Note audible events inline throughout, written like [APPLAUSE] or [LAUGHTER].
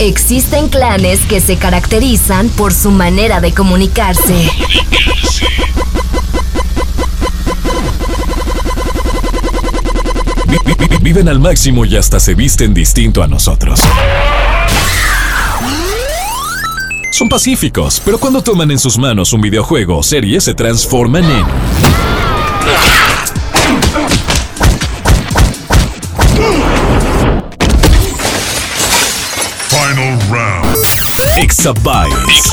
Existen clanes que se caracterizan por su manera de comunicarse. Viven al máximo y hasta se visten distinto a nosotros. Son pacíficos, pero cuando toman en sus manos un videojuego o serie se transforman en... Exabytes.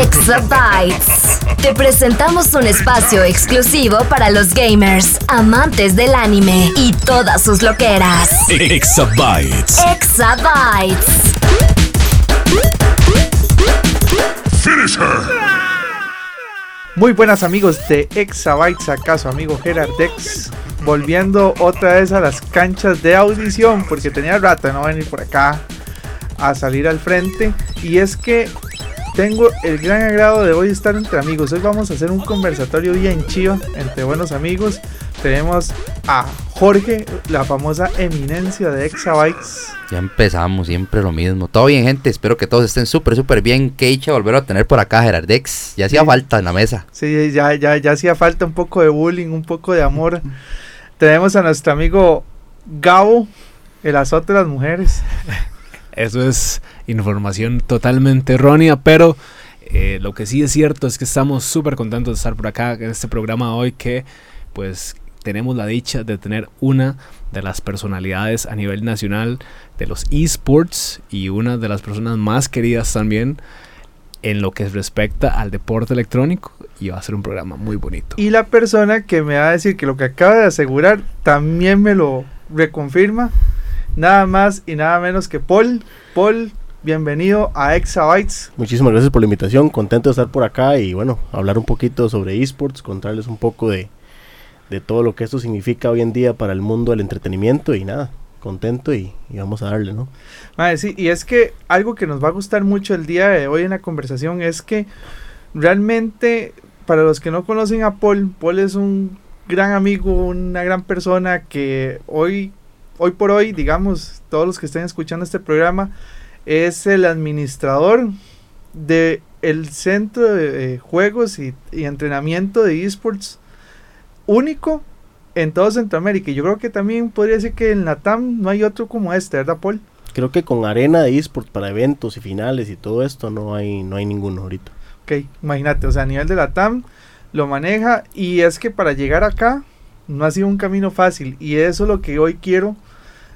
Exabytes. Te presentamos un espacio exclusivo para los gamers, amantes del anime y todas sus loqueras. Exabytes. Exabytes. Finish her. Muy buenas amigos de Exabytes, acaso amigo Gerard Dex, volviendo otra vez a las canchas de audición, porque tenía rato de no venir por acá a salir al frente. Y es que tengo el gran agrado de hoy estar entre amigos. Hoy vamos a hacer un conversatorio bien chido entre buenos amigos. Tenemos a Jorge, la famosa eminencia de Exabytes. Ya empezamos, siempre lo mismo. Todo bien, gente. Espero que todos estén súper, súper bien. Qué dicha volver a tener por acá Gerardex. Ya hacía Sí. falta en la mesa. Sí, ya, ya, ya hacía falta un poco de bullying, un poco de amor. Tenemos a nuestro amigo Gabo, el azote de las mujeres. Eso es información totalmente errónea, pero eh, lo que sí es cierto es que estamos súper contentos de estar por acá en este programa hoy que pues tenemos la dicha de tener una de las personalidades a nivel nacional de los esports y una de las personas más queridas también en lo que respecta al deporte electrónico y va a ser un programa muy bonito. Y la persona que me va a decir que lo que acaba de asegurar también me lo reconfirma. Nada más y nada menos que Paul. Paul, bienvenido a Exabytes. Muchísimas gracias por la invitación, contento de estar por acá y bueno, hablar un poquito sobre esports, contarles un poco de, de todo lo que esto significa hoy en día para el mundo del entretenimiento y nada, contento y, y vamos a darle, ¿no? Madre, sí, y es que algo que nos va a gustar mucho el día de hoy en la conversación es que realmente, para los que no conocen a Paul, Paul es un gran amigo, una gran persona que hoy, hoy por hoy, digamos, todos los que estén escuchando este programa, es el administrador de el centro de eh, juegos y, y entrenamiento de esports único en todo Centroamérica. Y yo creo que también podría decir que en Latam no hay otro como este, ¿verdad, Paul? Creo que con arena de esports para eventos y finales y todo esto no hay, no hay ninguno ahorita. Ok, imagínate, o sea, a nivel de la TAM lo maneja y es que para llegar acá no ha sido un camino fácil y eso es lo que hoy quiero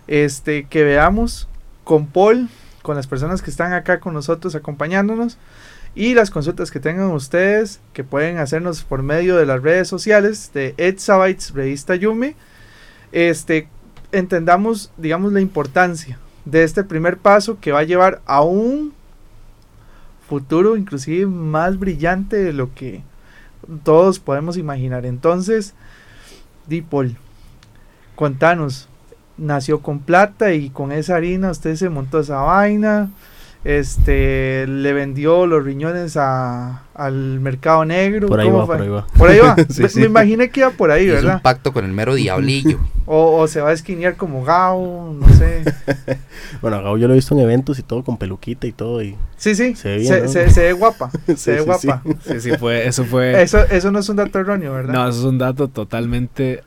este, que veamos con Paul, con las personas que están acá con nosotros acompañándonos y las consultas que tengan ustedes que pueden hacernos por medio de las redes sociales de Exabytes Revista Yumi. Este, entendamos, digamos, la importancia de este primer paso que va a llevar a un futuro inclusive más brillante de lo que todos podemos imaginar. Entonces, Dipol, contanos, nació con plata y con esa harina usted se montó esa vaina, este, le vendió los riñones a, al mercado negro. Por ahí ¿cómo va, fue? por ahí va. Por ahí va. [LAUGHS] Sí, Me- sí. Me imaginé que iba por ahí, Hizo ¿verdad? un pacto con el mero diablillo. [LAUGHS] O, o se va a esquinear como Gao, no sé. [LAUGHS] Bueno, a Gabo yo lo he visto en eventos y todo con peluquita y todo y Sí, sí, Se ve se, bien, ¿no? se- se ve guapa, se Sí, ve sí, guapa. Sí, sí, fue, eso fue... Eso, eso no es un dato erróneo, ¿verdad? No, eso es un dato totalmente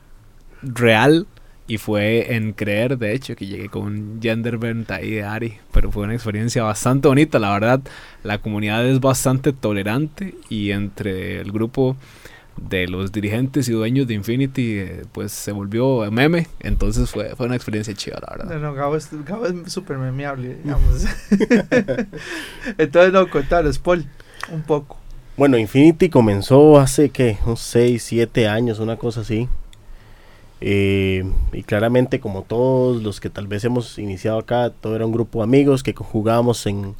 real y fue en creer, de hecho, que llegué con un genderbend ahí de Ari, pero fue una experiencia bastante bonita, la verdad. La comunidad es bastante tolerante y entre el grupo de los dirigentes y dueños de Infinity, eh, pues se volvió meme, entonces fue, fue una experiencia chida, la verdad. No, no, Gabo es Gabo es súper memeable, digamos. [LAUGHS] Entonces, no, contaros, Paul, un poco. Bueno, Infinity comenzó hace que unos 6, 7 años, una cosa así. Eh, y claramente, como todos los que tal vez hemos iniciado acá, todo era un grupo de amigos que jugábamos en,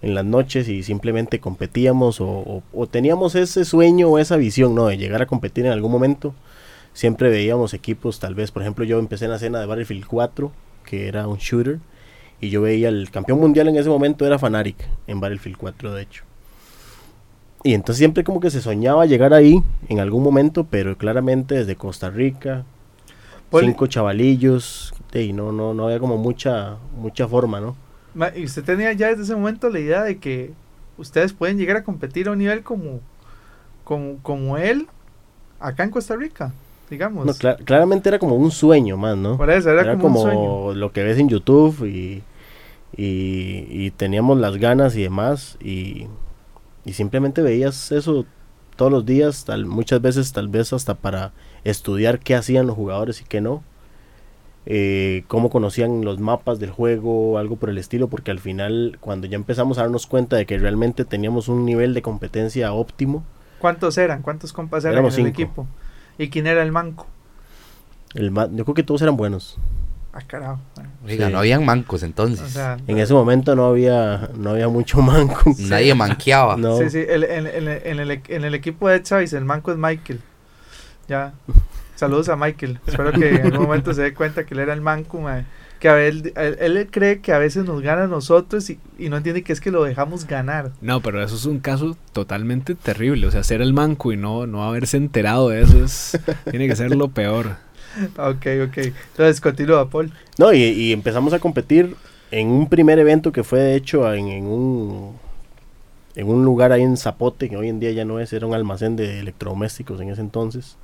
en las noches y simplemente competíamos o, teníamos ese sueño o esa visión ¿no? de llegar a competir en algún momento. Siempre veíamos equipos, tal vez, por ejemplo, yo empecé en la escena de Battlefield 4, que era un shooter, y yo veía el campeón mundial en ese momento era Fanatic en Battlefield 4, de hecho. Y entonces siempre como que se soñaba llegar ahí en algún momento, pero claramente desde Costa Rica, Paul, cinco chavalillos, y no, no, no había como mucha, mucha forma, ¿no? ¿Y usted tenía ya desde ese momento la idea de que ustedes pueden llegar a competir a un nivel como, como, como él acá en Costa Rica? Digamos. No, claramente era como un sueño más, ¿no? Por eso, era, Era como, como un sueño. lo que ves en YouTube y, y, y teníamos las ganas y demás y, y simplemente veías eso todos los días, tal, muchas veces tal vez hasta para estudiar qué hacían los jugadores y qué no, eh, cómo conocían los mapas del juego, algo por el estilo, porque al final cuando ya empezamos a darnos cuenta de que realmente teníamos un nivel de competencia óptimo, ¿Cuántos eran? ¿Cuántos compas eran en el cinco. equipo? ¿Y quién era el manco? el ma- yo creo que todos eran buenos. Ah, carajo. Bueno, Oiga, Sí. no habían mancos entonces. O sea, En ese momento no había, no había mucho manco. [LAUGHS] Nadie manqueaba. No. Sí, sí, el- en, en- en el, en el equipo de Chávez, el manco es Michael. Ya. Saludos a Michael. Espero que en algún momento se dé cuenta que él era el manco. Que a él, él, él cree que a veces nos gana a nosotros y, y no entiende que es que lo dejamos ganar. No, pero eso es un caso totalmente terrible. O sea, ser el manco y no, no haberse enterado de eso es, tiene que ser lo peor. [LAUGHS] Ok, ok. Entonces, continúa, Paul. No, y, empezamos a competir en un primer evento que fue de hecho en, un en un lugar ahí en Zapote, que hoy en día ya no es, era un almacén de electrodomésticos en ese entonces.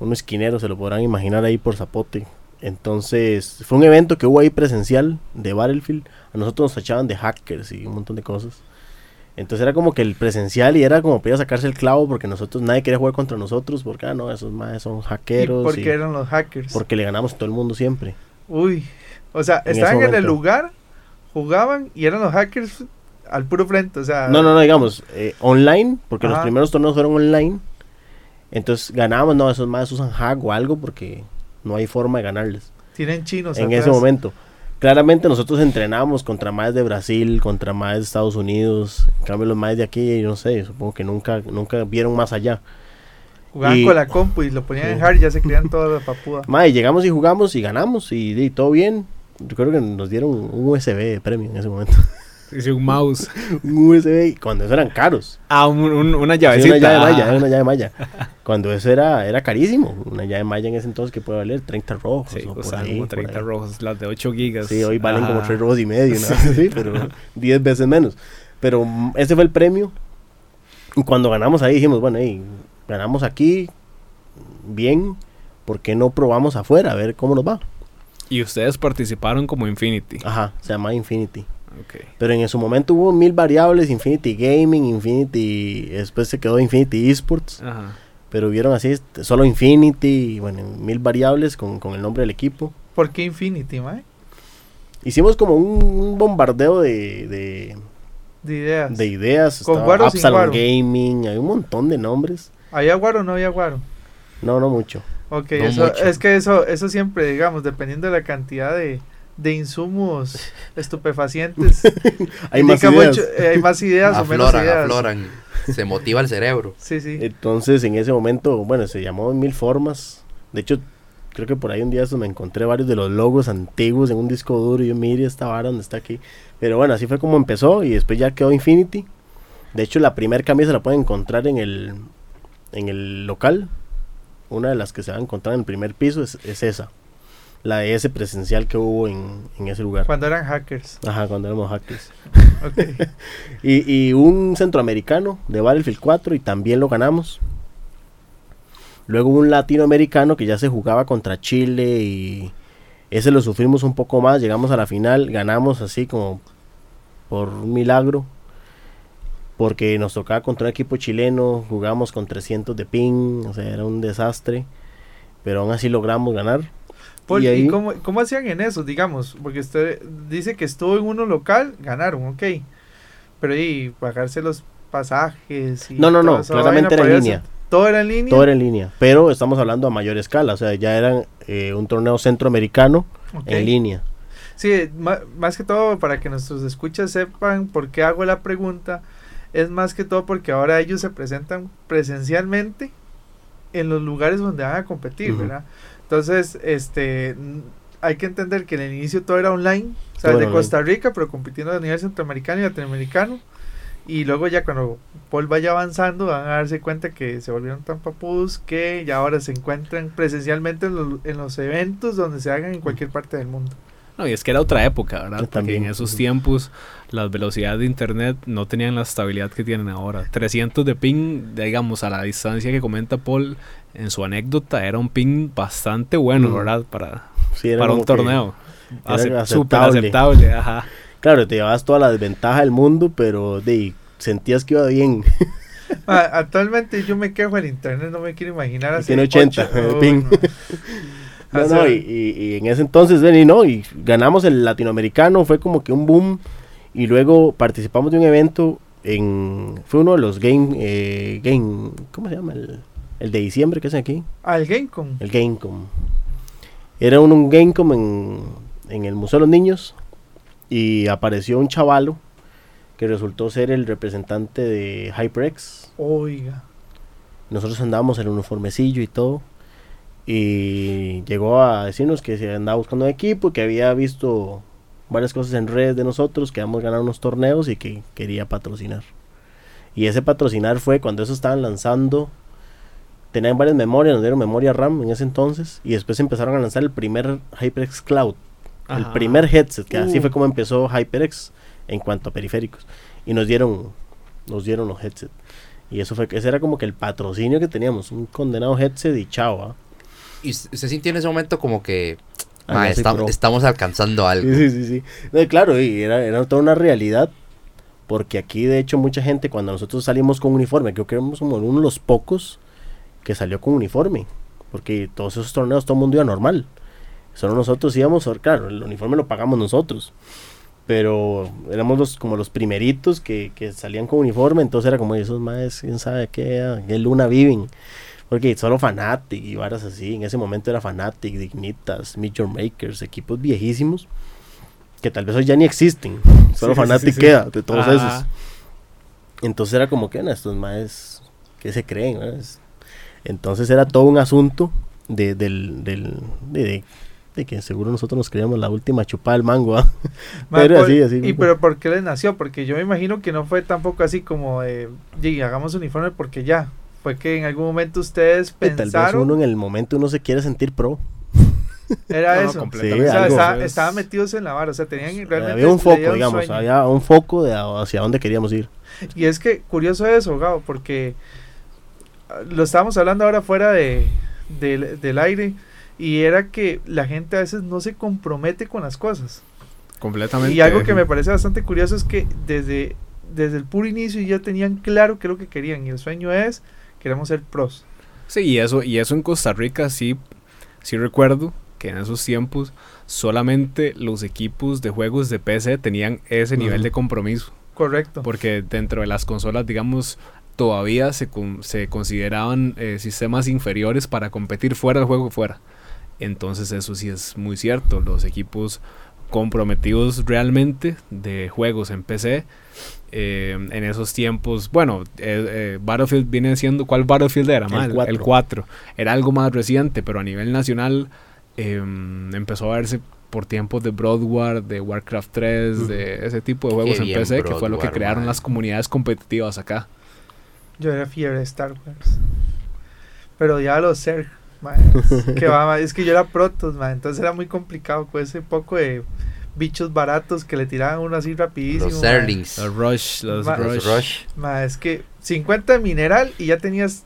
Un esquinero, se lo podrán imaginar ahí por Zapote. Entonces, fue un evento que hubo ahí presencial de Battlefield. A nosotros nos tachaban de hackers y un montón de cosas. Entonces era como que el presencial y era como para sacarse el clavo porque nosotros nadie quería jugar contra nosotros porque ah no, esos más son ¿Y hackeros y- qué eran los hackers? porque le ganamos a todo el mundo siempre. Uy. O sea, En estaban en el lugar, jugaban y eran los hackers al puro frente. O sea, No, no, no, digamos, eh, online, porque los primeros torneos fueron online. Entonces ganábamos, no, esos más usan hack o algo porque no hay forma de ganarles tienen chinos. en atrás. ese momento. Claramente nosotros entrenábamos contra más de Brasil, contra más de Estados Unidos. En cambio los más de aquí, no sé, supongo que nunca, nunca vieron más allá. Jugaban Y- con la compu y lo ponían en Sí. hard y ya se creían toda la papuda. [LAUGHS] Mae, llegamos y jugamos y ganamos y, y todo bien. Yo creo que nos dieron un USB de premio en ese momento. [LAUGHS] Dice un mouse. [LAUGHS] un USB cuando eso eran caros. Ah, un- un- una Sí, llavecita. una llave ah. maya, era una llave maya. [LAUGHS] Cuando eso era, era carísimo. Una llave maya en ese entonces que puede valer 30 rojos. Sí, o por ahí, como por 30 ahí. rojos, las de 8 gigas. Sí, hoy valen como Ajá. 3 rojos y medio, ¿no? [LAUGHS] Sí, pero 10 veces menos. Pero mm, ese fue el premio. Y cuando ganamos ahí dijimos, bueno, hey, ganamos aquí, bien, ¿por qué no probamos afuera a ver cómo nos va? Y ustedes participaron como Infinity. Ajá, se llama Infinity. Pero en su momento hubo mil variables, Infinity Gaming, Infinity, después se quedó Infinity Esports. Ajá. Pero vieron así, solo Infinity, y bueno, mil variables con, con el nombre del equipo. ¿Por qué Infinity, mae? Hicimos como un, un bombardeo de, de, De ideas. de ideas. ¿Con guaro Absalom? Gaming, hay un montón de nombres. ¿Había guaro o no había guaro? No, no mucho. Ok, No eso, mucho. es que eso, eso siempre, digamos, dependiendo de la cantidad de, de insumos [LAUGHS] estupefacientes, Hay más ideas. mucho- eh, hay más ideas o menos Afloran, ideas. afloran. Se motiva el cerebro. Sí, sí. Entonces, en ese momento, bueno, se llamó Mil Formas. De hecho, creo que por ahí un día eso me encontré varios de los logos antiguos en un disco duro. Y yo, mire esta vara donde está aquí. Pero bueno, así fue como empezó y después ya quedó Infinity. De hecho, la primera camisa la pueden encontrar en el, en el local. Una de las que se va a encontrar en el primer piso es, es esa. La de ese presencial que hubo en, en ese lugar. Cuando eran hackers. Ajá, cuando éramos hackers. [LAUGHS] [LAUGHS] Y, y un centroamericano de Battlefield 4 y también lo ganamos. Luego un latinoamericano que ya se jugaba contra Chile y ese lo sufrimos un poco más. Llegamos a la final, ganamos así como por un milagro. Porque nos tocaba contra un equipo chileno, jugamos con 300 de ping, o sea, era un desastre. Pero aún así logramos ganar. Paul, Y ¿y, ahí- cómo, cómo hacían en eso, digamos? Porque usted dice que estuvo en uno local, ganaron, ok. Pero y pagarse los pasajes y No, no, no, claramente era en línea. eso. ¿Todo era en línea? Todo era en línea, pero estamos hablando a mayor escala, o sea, ya eran eh, un torneo centroamericano en línea. Sí, ma- más que todo para que nuestros escuchas sepan por qué hago la pregunta, es más que todo porque ahora ellos se presentan presencialmente en los lugares donde van a competir. ¿verdad? Entonces, este, hay que entender que en el inicio todo era online, o sea, Todo de Costa Rica, pero compitiendo a nivel centroamericano y latinoamericano. Y luego ya cuando Paul vaya avanzando van a darse cuenta que se volvieron tan papudos que ya ahora se encuentran presencialmente en los, en los eventos donde se hagan en cualquier parte del mundo. No, y es que era otra época, ¿verdad? Yo Porque también. en esos tiempos las velocidades de internet no tenían la estabilidad que tienen ahora. 300 de ping, digamos, a la distancia que comenta Paul en su anécdota, era un ping bastante bueno, Mm. ¿verdad? Para, Sí, era para un torneo. Súper aceptable. aceptable, ajá. Claro, te llevabas toda la desventaja del mundo, pero de, sentías que iba bien. Ma, [LAUGHS] actualmente yo me quejo del internet, no me quiero imaginar así. Tiene 80, el [LAUGHS] ping. No, [LAUGHS] y, y- y en ese entonces, ven, y no, y ganamos el latinoamericano, fue como que un boom, y luego participamos de un evento en, fue uno de los game, eh, game, ¿cómo se llama? El, el de diciembre que es aquí, Al Gamecom. el Gamecom. Era un, un Gamecom en, en el Museo de los Niños, y apareció un chavalo que resultó ser el representante de HyperX. Oiga. Nosotros andábamos en el uniformecillo y todo. Y llegó a decirnos que se andaba buscando un equipo, que había visto varias cosas en redes de nosotros, que habíamos ganado unos torneos y que quería patrocinar. Y ese patrocinar fue cuando eso estaban lanzando. Tenían varias memorias, nos dieron memoria RAM en ese entonces. Y después empezaron a lanzar el primer HyperX Cloud. El primer headset, que así fue como empezó HyperX en cuanto a periféricos. Y nos dieron, nos dieron los headsets. Y eso fue, ese era como que el patrocinio que teníamos, un condenado headset y chao. ¿ah? Y usted sintió en ese momento como que Ah, estamos alcanzando algo. Sí, sí, sí, sí. No, claro, y era, era toda una realidad. Porque aquí, de hecho, mucha gente, cuando nosotros salimos con uniforme, creo que éramos como uno de los pocos que salió con uniforme. Porque todos esos torneos, todo el mundo iba normal. Solo nosotros íbamos, claro, el uniforme lo pagamos nosotros. Pero éramos los, como los primeritos que, que salían con uniforme, entonces era como esos más, quién sabe qué, qué luna viven. Porque solo Fanatic y varas así, en ese momento era Fanatic, Dignitas, Major Makers, equipos viejísimos que tal vez hoy ya ni existen. Solo Sí, Fanatic sí, sí. queda de todos esos. Entonces era como que "No, estos más que se creen. Es- Entonces era todo un asunto de, del, del, de, de- de que seguro nosotros nos creíamos la última chupada del mango. ¿ah? [LAUGHS] Pero por- así, así. ¿Y pero por qué les nació? Porque yo me imagino que no fue tampoco así como de, "Yi, hagamos uniforme porque ya. Fue que en algún momento ustedes Y tal vez pensaron, uno en el momento uno se quiere sentir pro. [LAUGHS] era No, no, eso. completamente. O sea, algo. estaba- Es- estaban metidos en la vara, o sea, tenían realmente había un foco, digamos, sueño. había un foco de hacia dónde queríamos ir. Y es que curioso eso, Gabo, porque lo estábamos hablando ahora fuera de, del- del aire y era que la gente a veces no se compromete con las cosas. Completamente. Y algo que me parece bastante curioso es que desde, desde el puro inicio ya tenían claro qué es lo que querían y el sueño es queremos ser pros. Sí, y eso, y eso en Costa Rica sí, sí recuerdo que en esos tiempos solamente los equipos de juegos de PC tenían ese nivel de compromiso. Correcto. Porque dentro de las consolas, digamos, todavía se, con- se consideraban eh, sistemas inferiores para competir fuera del juego fuera. Entonces eso sí es muy cierto. Los equipos comprometidos realmente de juegos en PC eh, en esos tiempos, bueno, eh, eh, Battlefield viene siendo, ¿cuál Battlefield era? El ma? El, el 4. 4. Era algo más reciente, pero a nivel nacional eh, empezó a verse por tiempos de Broadwar, de Warcraft 3, Ujú. de ese tipo de juegos Qué en PC, que fue lo que crearon las comunidades competitivas acá. Yo era fiebre de Star Wars. Pero ya lo sé. que va, ma, es que yo era Protoss, ma, entonces era muy complicado con ese poco de bichos baratos que le tiraban uno así rapidísimo. Los ma. Zerlings. Los Rush, los Ma- Rush. Los Rush. Ma, es que 50 de mineral y ya tenías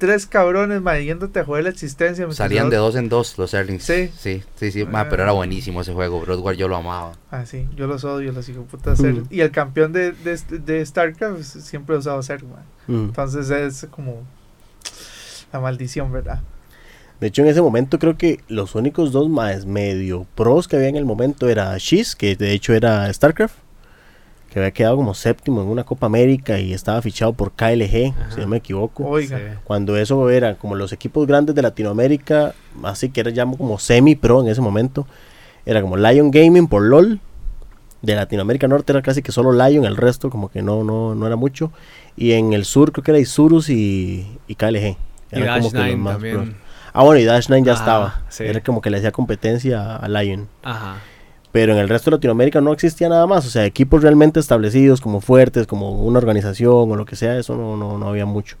tres cabrones ma, yéndote a joder la existencia. Salían de dos en dos los Zerlings. Sí. Sí, sí, sí. ma, Ah. pero era buenísimo ese juego. Broadwar yo lo amaba. Ah, sí, yo los odio, los hijos putas. Mm. Y el campeón de, de, de StarCraft siempre Zerg, ma. Mm. Entonces es como la maldición, ¿verdad? De hecho, en ese momento creo que los únicos dos más medio pros que había en el momento era Shiz, que de hecho era StarCraft, que había quedado como séptimo en una Copa América y estaba fichado por KLG, Ajá. si no me equivoco. Oiga. Cuando eso era como los equipos grandes de Latinoamérica, así que era ya como semi-pro en ese momento, era como Lion Gaming por LOL. De Latinoamérica Norte era casi que solo Lion, el resto como que no, no, no era mucho. Y en el sur creo que era Isurus y, y KLG. Y Dash como que los 9 más también. pros. Ah, bueno, y Dash 9 ya Ajá, estaba. sí. Era como que le hacía competencia a Lion. Ajá. Pero en el resto de Latinoamérica no existía nada más. O sea, equipos realmente establecidos, como fuertes, como una organización o lo que sea, eso no, no, no había mucho.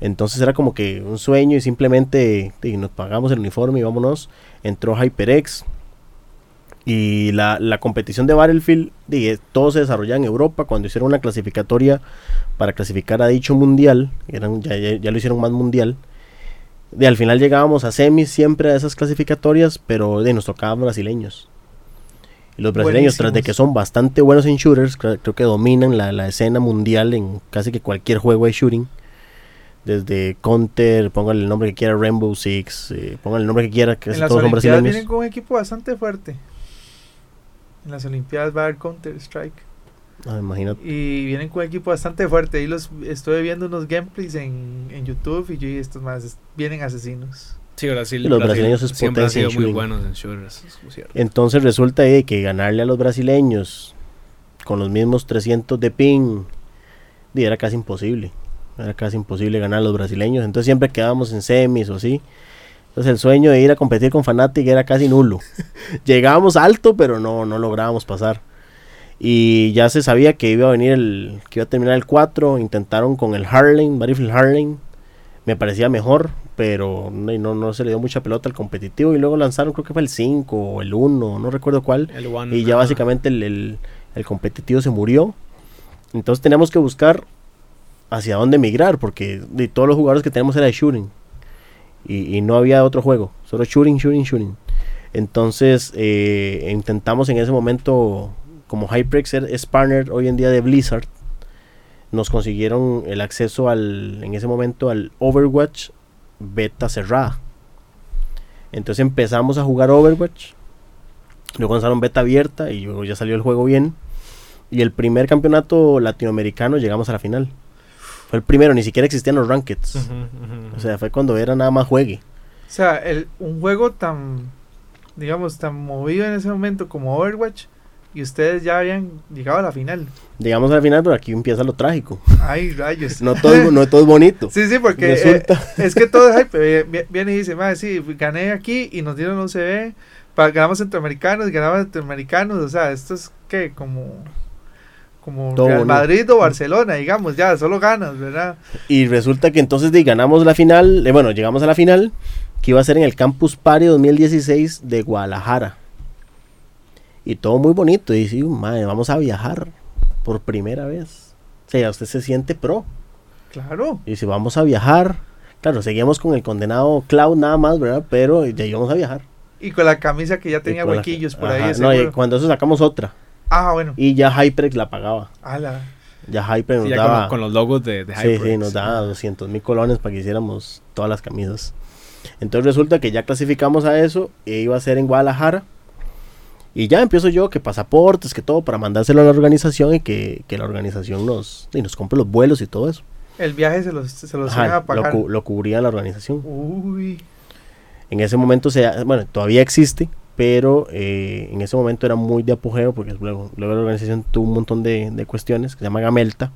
Entonces era como que un sueño y simplemente di, nos pagamos el uniforme y vámonos. Entró HyperX. Y la, la competición de Battlefield, di, todo se desarrollaba en Europa cuando hicieron una clasificatoria para clasificar a dicho mundial, eran, ya, ya- ya lo hicieron más mundial. De, al final llegábamos a semis siempre a esas clasificatorias, pero de, nos tocaban brasileños. Y los brasileños, tras de que son bastante buenos en shooters, cre- creo que dominan la, la escena mundial en casi que cualquier juego de shooting. Desde Counter, póngale el nombre que quiera, Rainbow Six, eh, póngale el nombre que quiera, que En casi las todos son Olimpiadas brasileños. vienen con un equipo bastante fuerte. En las Olimpiadas va a haber Counter Strike. Ah, imagínate. Y vienen con un equipo bastante fuerte. Ahí los estoy viendo unos gameplays en, en YouTube y yo y estos más vienen asesinos. Sí, Brasil. Los Brasil brasileños es siempre han en sido muy buenos en shooters. Entonces resulta de que ganarle a los brasileños con los mismos 300 de ping era casi imposible. Era casi imposible ganar a los brasileños. Entonces siempre quedábamos en semis o así. Entonces el sueño de ir a competir con Fnatic era casi nulo. [LAUGHS] Llegábamos alto, pero no, no lográbamos pasar. Y ya se sabía que iba a venir el, que iba a terminar el 4. Intentaron con el Harlem, Battlefield Harlem. Me parecía mejor, pero no, no, se le dio mucha pelota al competitivo. Y luego lanzaron, creo que fue el 5 o el 1, no recuerdo cuál. El One, Y ya básicamente el, el- el competitivo se murió. Entonces teníamos que buscar hacia dónde migrar, porque de todos los jugadores que tenemos era de shooting. Y, y no había otro juego, solo shooting, shooting, shooting. Entonces eh, intentamos en ese momento, como HyperX er- es partner hoy en día de Blizzard, nos consiguieron el acceso al, en ese momento al Overwatch beta cerrada. Entonces empezamos a jugar Overwatch. Luego lanzaron beta abierta y luego ya salió el juego bien. Y el primer campeonato latinoamericano llegamos a la final. Fue el primero, ni siquiera existían los ujú. O sea, fue cuando era nada más juegue. O sea, el, un juego tan, digamos, tan movido en ese momento como Overwatch y ustedes ya habían llegado a la final. Llegamos a la final, pero aquí empieza lo trágico. Ay, rayos. No todo, es- no todo es bonito. [LAUGHS] Sí, sí, porque eh, [LAUGHS] es que todo es hype. eh, vi- Viene y dice, madre, sí, gané aquí y nos dieron un CB. pa- Ganamos centroamericanos ganamos centroamericanos. O sea, esto es que como, como Todo Real bonito. Madrid o Barcelona, digamos, ya, solo ganas, ¿verdad? Y resulta que entonces de, ganamos la final, eh, bueno, llegamos a la final, que iba a ser en el Campus Party 2016 de Guadalajara. Y todo muy bonito. Y sí, madre, vamos a viajar por primera vez. O sea, usted se siente pro. Claro. Y si vamos a viajar, claro, seguíamos con el condenado Cloud nada más, ¿verdad? Pero ya íbamos a viajar. Y con la camisa que ya tenía con la- huequillos por Ajá, ahí. no, y cuando eso sacamos otra. Ah, bueno. Y ya HyperX la pagaba. Ala. Ya HyperX nos Sí, ya con, daba. lo- con los logos de, de Sí, sí, HyperX. nos daba 200 mil colones para que hiciéramos todas las camisas. Entonces resulta que ya clasificamos a eso, e iba a ser en Guadalajara. Y ya empiezo yo, que pasaportes, que todo, para mandárselo a la organización y que, que la organización nos, y nos compre los vuelos y todo eso. El viaje se los, se los Ajá, a lo, pagar. cu- lo cubría la organización. Uy. En ese momento, se, bueno, todavía existe, pero eh, en ese momento era muy de apogeo, porque luego, luego la organización tuvo un montón de, de cuestiones, que se llama Gamelta.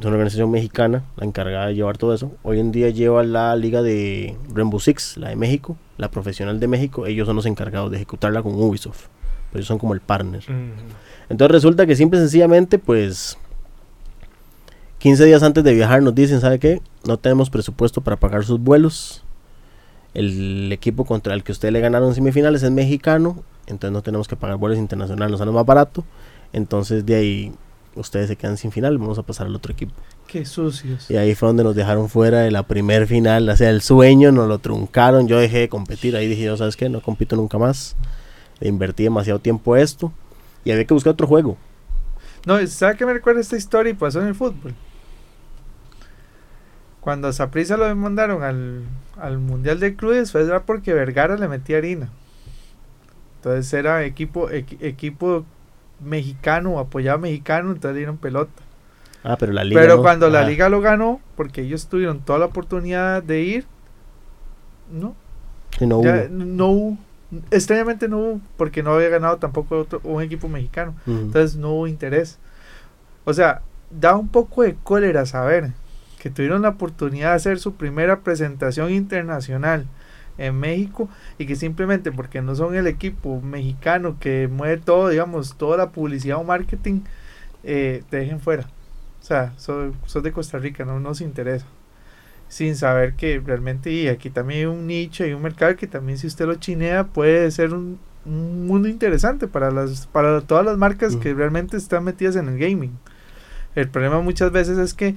Es una organización mexicana, la encargada de llevar todo eso. Hoy en día lleva la liga de Rainbow Six, la de México, la profesional de México. Ellos son los encargados de ejecutarla con Ubisoft. Pero ellos son como el partner. Entonces resulta que simple y sencillamente, pues 15 días antes de viajar nos dicen, ¿sabe qué? No tenemos presupuesto para pagar sus vuelos. El equipo contra el que usted le ganaron en semifinales es mexicano, entonces no tenemos que pagar vuelos internacionales, nos sale más barato. Entonces de ahí ustedes se quedan sin final, vamos a pasar al otro equipo. Qué sucios. Y ahí fue donde nos dejaron fuera de la primer final, o sea, el sueño, nos lo truncaron, yo dejé de competir, ahí dije yo, ¿sabes qué? No compito nunca más. Le invertí demasiado tiempo a esto y había que buscar otro juego. No, ¿sabe qué me recuerda esta historia y pasó en el fútbol? Cuando a Saprissa lo mandaron al, al Mundial de Clubes fue porque Vergara le metía harina. Entonces era equipo equi- equipo mexicano, apoyado mexicano, entonces le dieron pelota. Ah, pero la liga Pero no. cuando la liga lo ganó, porque ellos tuvieron toda la oportunidad de ir, no, sí, no ya hubo. no hubo. Extrañamente no hubo, porque no había ganado tampoco otro, un equipo mexicano. Entonces no hubo interés. O sea, da un poco de cólera saber que tuvieron la oportunidad de hacer su primera presentación internacional en México y que simplemente porque no son el equipo mexicano que mueve todo, digamos, toda la publicidad o marketing, eh, te dejen fuera. O sea, sos, sos de Costa Rica, no nos interesa. Sin saber que realmente, y aquí también hay un nicho y un mercado que también si usted lo chinea puede ser un un mundo interesante para las para todas las marcas que realmente están metidas en el gaming. El problema muchas veces es que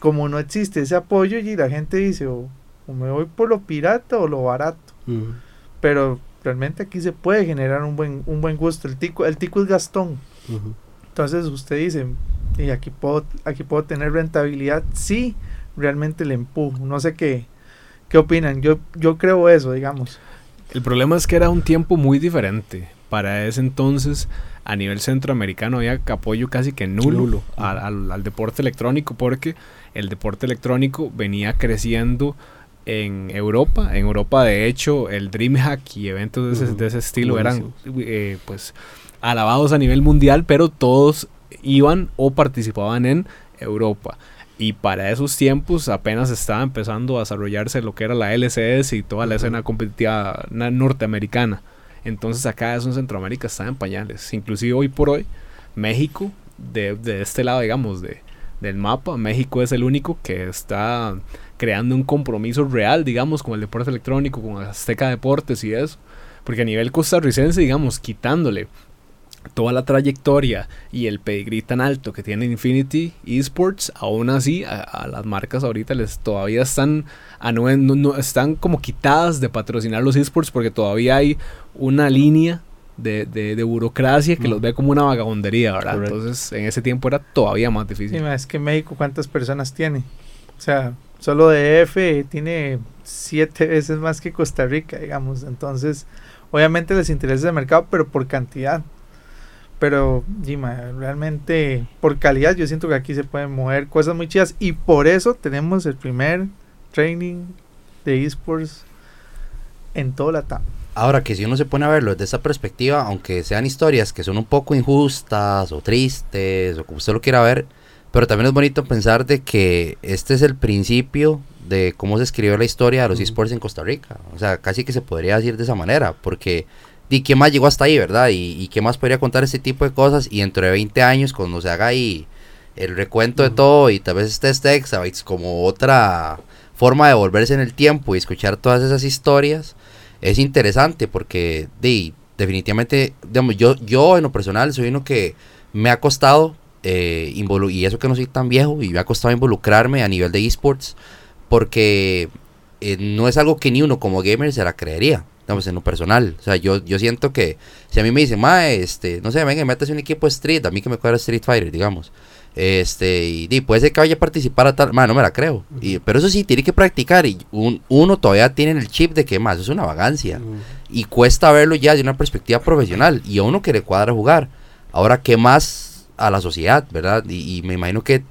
como no existe ese apoyo y la gente dice o, o me voy por lo pirata o lo barato, Ujú. pero realmente aquí se puede generar un buen un buen gusto. El tico el tico es Gastón. Entonces usted dice, y aquí puedo, aquí puedo tener rentabilidad, sí, realmente le empujo. No sé qué, qué opinan. Yo, yo creo eso, digamos. El problema es que era un tiempo muy diferente. Para ese entonces, a nivel centroamericano, había apoyo casi que nulo, Nulo. al, al- al deporte electrónico, porque el deporte electrónico venía creciendo en Europa. En Europa, de hecho, el DreamHack y eventos de ese, de ese estilo eran eh, pues alabados a nivel mundial, pero todos iban o participaban en Europa. Y para esos tiempos apenas estaba empezando a desarrollarse lo que era la LCS y toda la escena competitiva na- norteamericana. Entonces acá eso en Centroamérica estaba en pañales. Inclusive hoy por hoy, México, de, de este lado, digamos, de, del mapa, México es el único que está creando un compromiso real, digamos, con el deporte electrónico, con Azteca Deportes y eso. Porque a nivel costarricense, digamos, quitándole toda la trayectoria y el pedigrí tan alto que tiene Infinity Esports, aún así a, a las marcas ahorita les todavía están anue- no- no- están como quitadas de patrocinar los esports porque todavía hay una línea de, de- de burocracia que Mm. los ve como una vagabondería, ¿verdad? Correcto. Entonces en ese tiempo era todavía más Sí, difícil. ma, es que México, ¿cuántas personas tiene? O sea, solo DF tiene siete veces más que Costa Rica, digamos. Entonces, obviamente les interesa el mercado, pero por cantidad. Pero, sí, ma, realmente por calidad yo siento que aquí se pueden mover cosas muy chidas y por eso tenemos el primer training de esports en toda la TAM. Ahora que si uno se pone a verlo desde esa perspectiva, aunque sean historias que son un poco injustas o tristes o como usted lo quiera ver, pero también es bonito pensar de que este es el principio de cómo se escribió la historia de los esports en Costa Rica. O sea, casi que se podría decir de esa manera, porque ¿y quién más llegó hasta ahí, verdad? Y, y quién más podría contar este tipo de cosas y dentro de 20 años cuando se haga ahí el recuento de todo y tal vez esté este exabytes como otra forma de volverse en el tiempo y escuchar todas esas historias es interesante porque di, definitivamente digamos, yo, yo en lo personal soy uno que me ha costado eh, involu- y eso que no soy tan viejo y me ha costado involucrarme a nivel de esports porque eh, no es algo que ni uno como gamer se la creería digamos, en lo personal. O sea, yo, yo siento que si a mí me dicen, ma, este, no sé, venga, métase un equipo Street, a mí que me cuadra Street Fighter, digamos. Este, y, puede ser que vaya a participar a tal, ma, no me la creo. Y, pero eso sí, tiene que practicar y un- uno todavía tiene el chip de que, más, eso es una vagancia. Y cuesta verlo ya de una perspectiva profesional y a uno que le cuadra jugar. Ahora, ¿qué más a la sociedad, verdad? Y, y me imagino que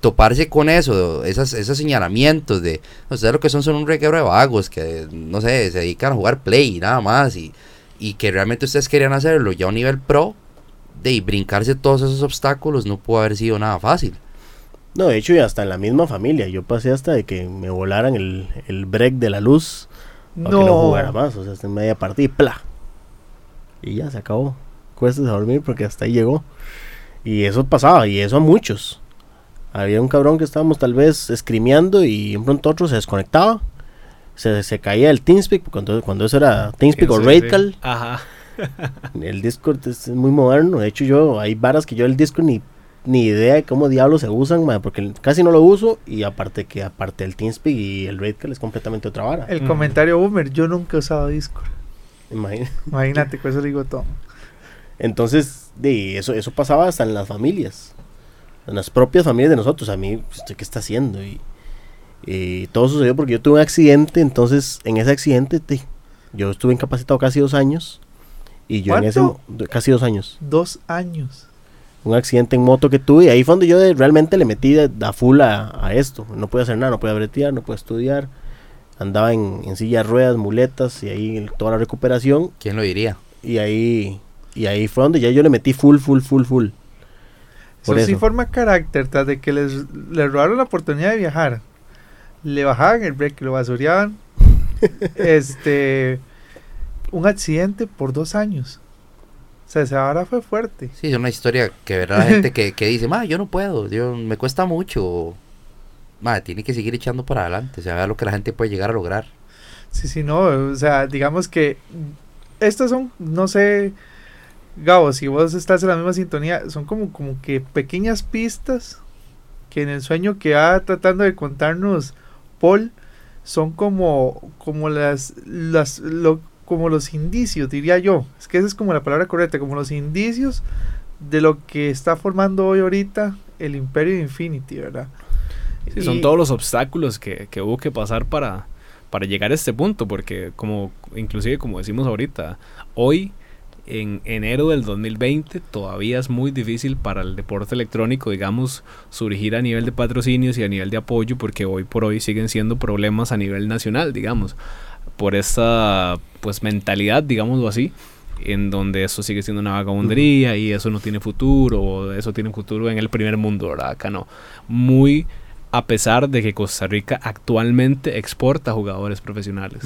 toparse con eso, esas, esos señalamientos de, no sé, lo que son son un reguero de vagos que, no sé, se dedican a jugar play y nada más y, y que realmente ustedes querían hacerlo ya a un nivel pro, de y brincarse todos esos obstáculos no pudo haber sido nada fácil. No, de hecho, y hasta en la misma familia. Yo pasé hasta de que me volaran el, el break de la luz para que no jugara más. O sea, hasta en media partida y ¡pla! Y ya se acabó. Cuestas a dormir porque hasta ahí llegó. Y eso pasaba, y eso a muchos. Había un cabrón que estábamos tal vez escrimeando y de pronto otro se desconectaba. Se, se caía el TeamSpeak, cuando, cuando eso era TeamSpeak o sí. Radcal. Ajá. [LAUGHS] El Discord es muy moderno. De hecho, yo hay varas que yo el Discord ni, ni idea de cómo diablos se usan, porque casi no lo uso. Y aparte que aparte el TeamSpeak y el Radcal es completamente otra vara. El Mm. comentario boomer, yo nunca he usado Discord. Imagina- [LAUGHS] Imagínate, con eso le digo todo. Entonces, de eso, eso pasaba hasta en las familias. En las propias familias de nosotros. A mí, ¿usted qué está haciendo? Y, y todo sucedió porque yo tuve un accidente. Entonces, en ese accidente, de, yo estuve incapacitado casi dos años. Y yo en ese casi dos años. Dos años. un accidente en moto que tuve y ahí fue donde yo de- realmente le metí de- a full a, a esto. No podía hacer nada, no podía bretear, no podía estudiar. Andaba en, en silla de ruedas, muletas y ahí toda la recuperación. ¿Quién lo diría? Y ahí, y ahí fue donde ya yo le metí full, full, full, full. Por Eso sí forma carácter, tras de que les, les robaron la oportunidad de viajar. Le bajaban el break, lo basureaban. [LAUGHS] este. Un accidente por dos años. O sea, esa vara fue fuerte. Sí, es una historia que verá la [LAUGHS] gente que, que dice, ma, yo no puedo, yo, me cuesta mucho. Ma, tiene que seguir echando para adelante, o sea, vea lo que la gente puede llegar a lograr. Sí, sí, no. O sea, digamos que estas son, no sé, Gabo, si vos estás en la misma sintonía, son como, como que pequeñas pistas que en el sueño que va tratando de contarnos Paul son como, como las, las, lo, como los indicios, diría yo. Es que esa es como la palabra correcta, como los indicios de lo que está formando hoy ahorita el Imperio de Infinity, ¿verdad? Sí, son Y- todos los obstáculos que, que hubo que pasar para, para llegar a este punto, porque como inclusive como decimos ahorita, hoy en enero del 2020 todavía es muy difícil para el deporte electrónico, digamos, surgir a nivel de patrocinios y a nivel de apoyo, porque hoy por hoy siguen siendo problemas a nivel nacional, digamos, por esta pues mentalidad, digámoslo así, en donde eso sigue siendo una vagabundería y eso no tiene futuro, o eso tiene futuro en el primer mundo, ¿verdad? Acá no. Muy a pesar de que Costa Rica actualmente exporta jugadores profesionales.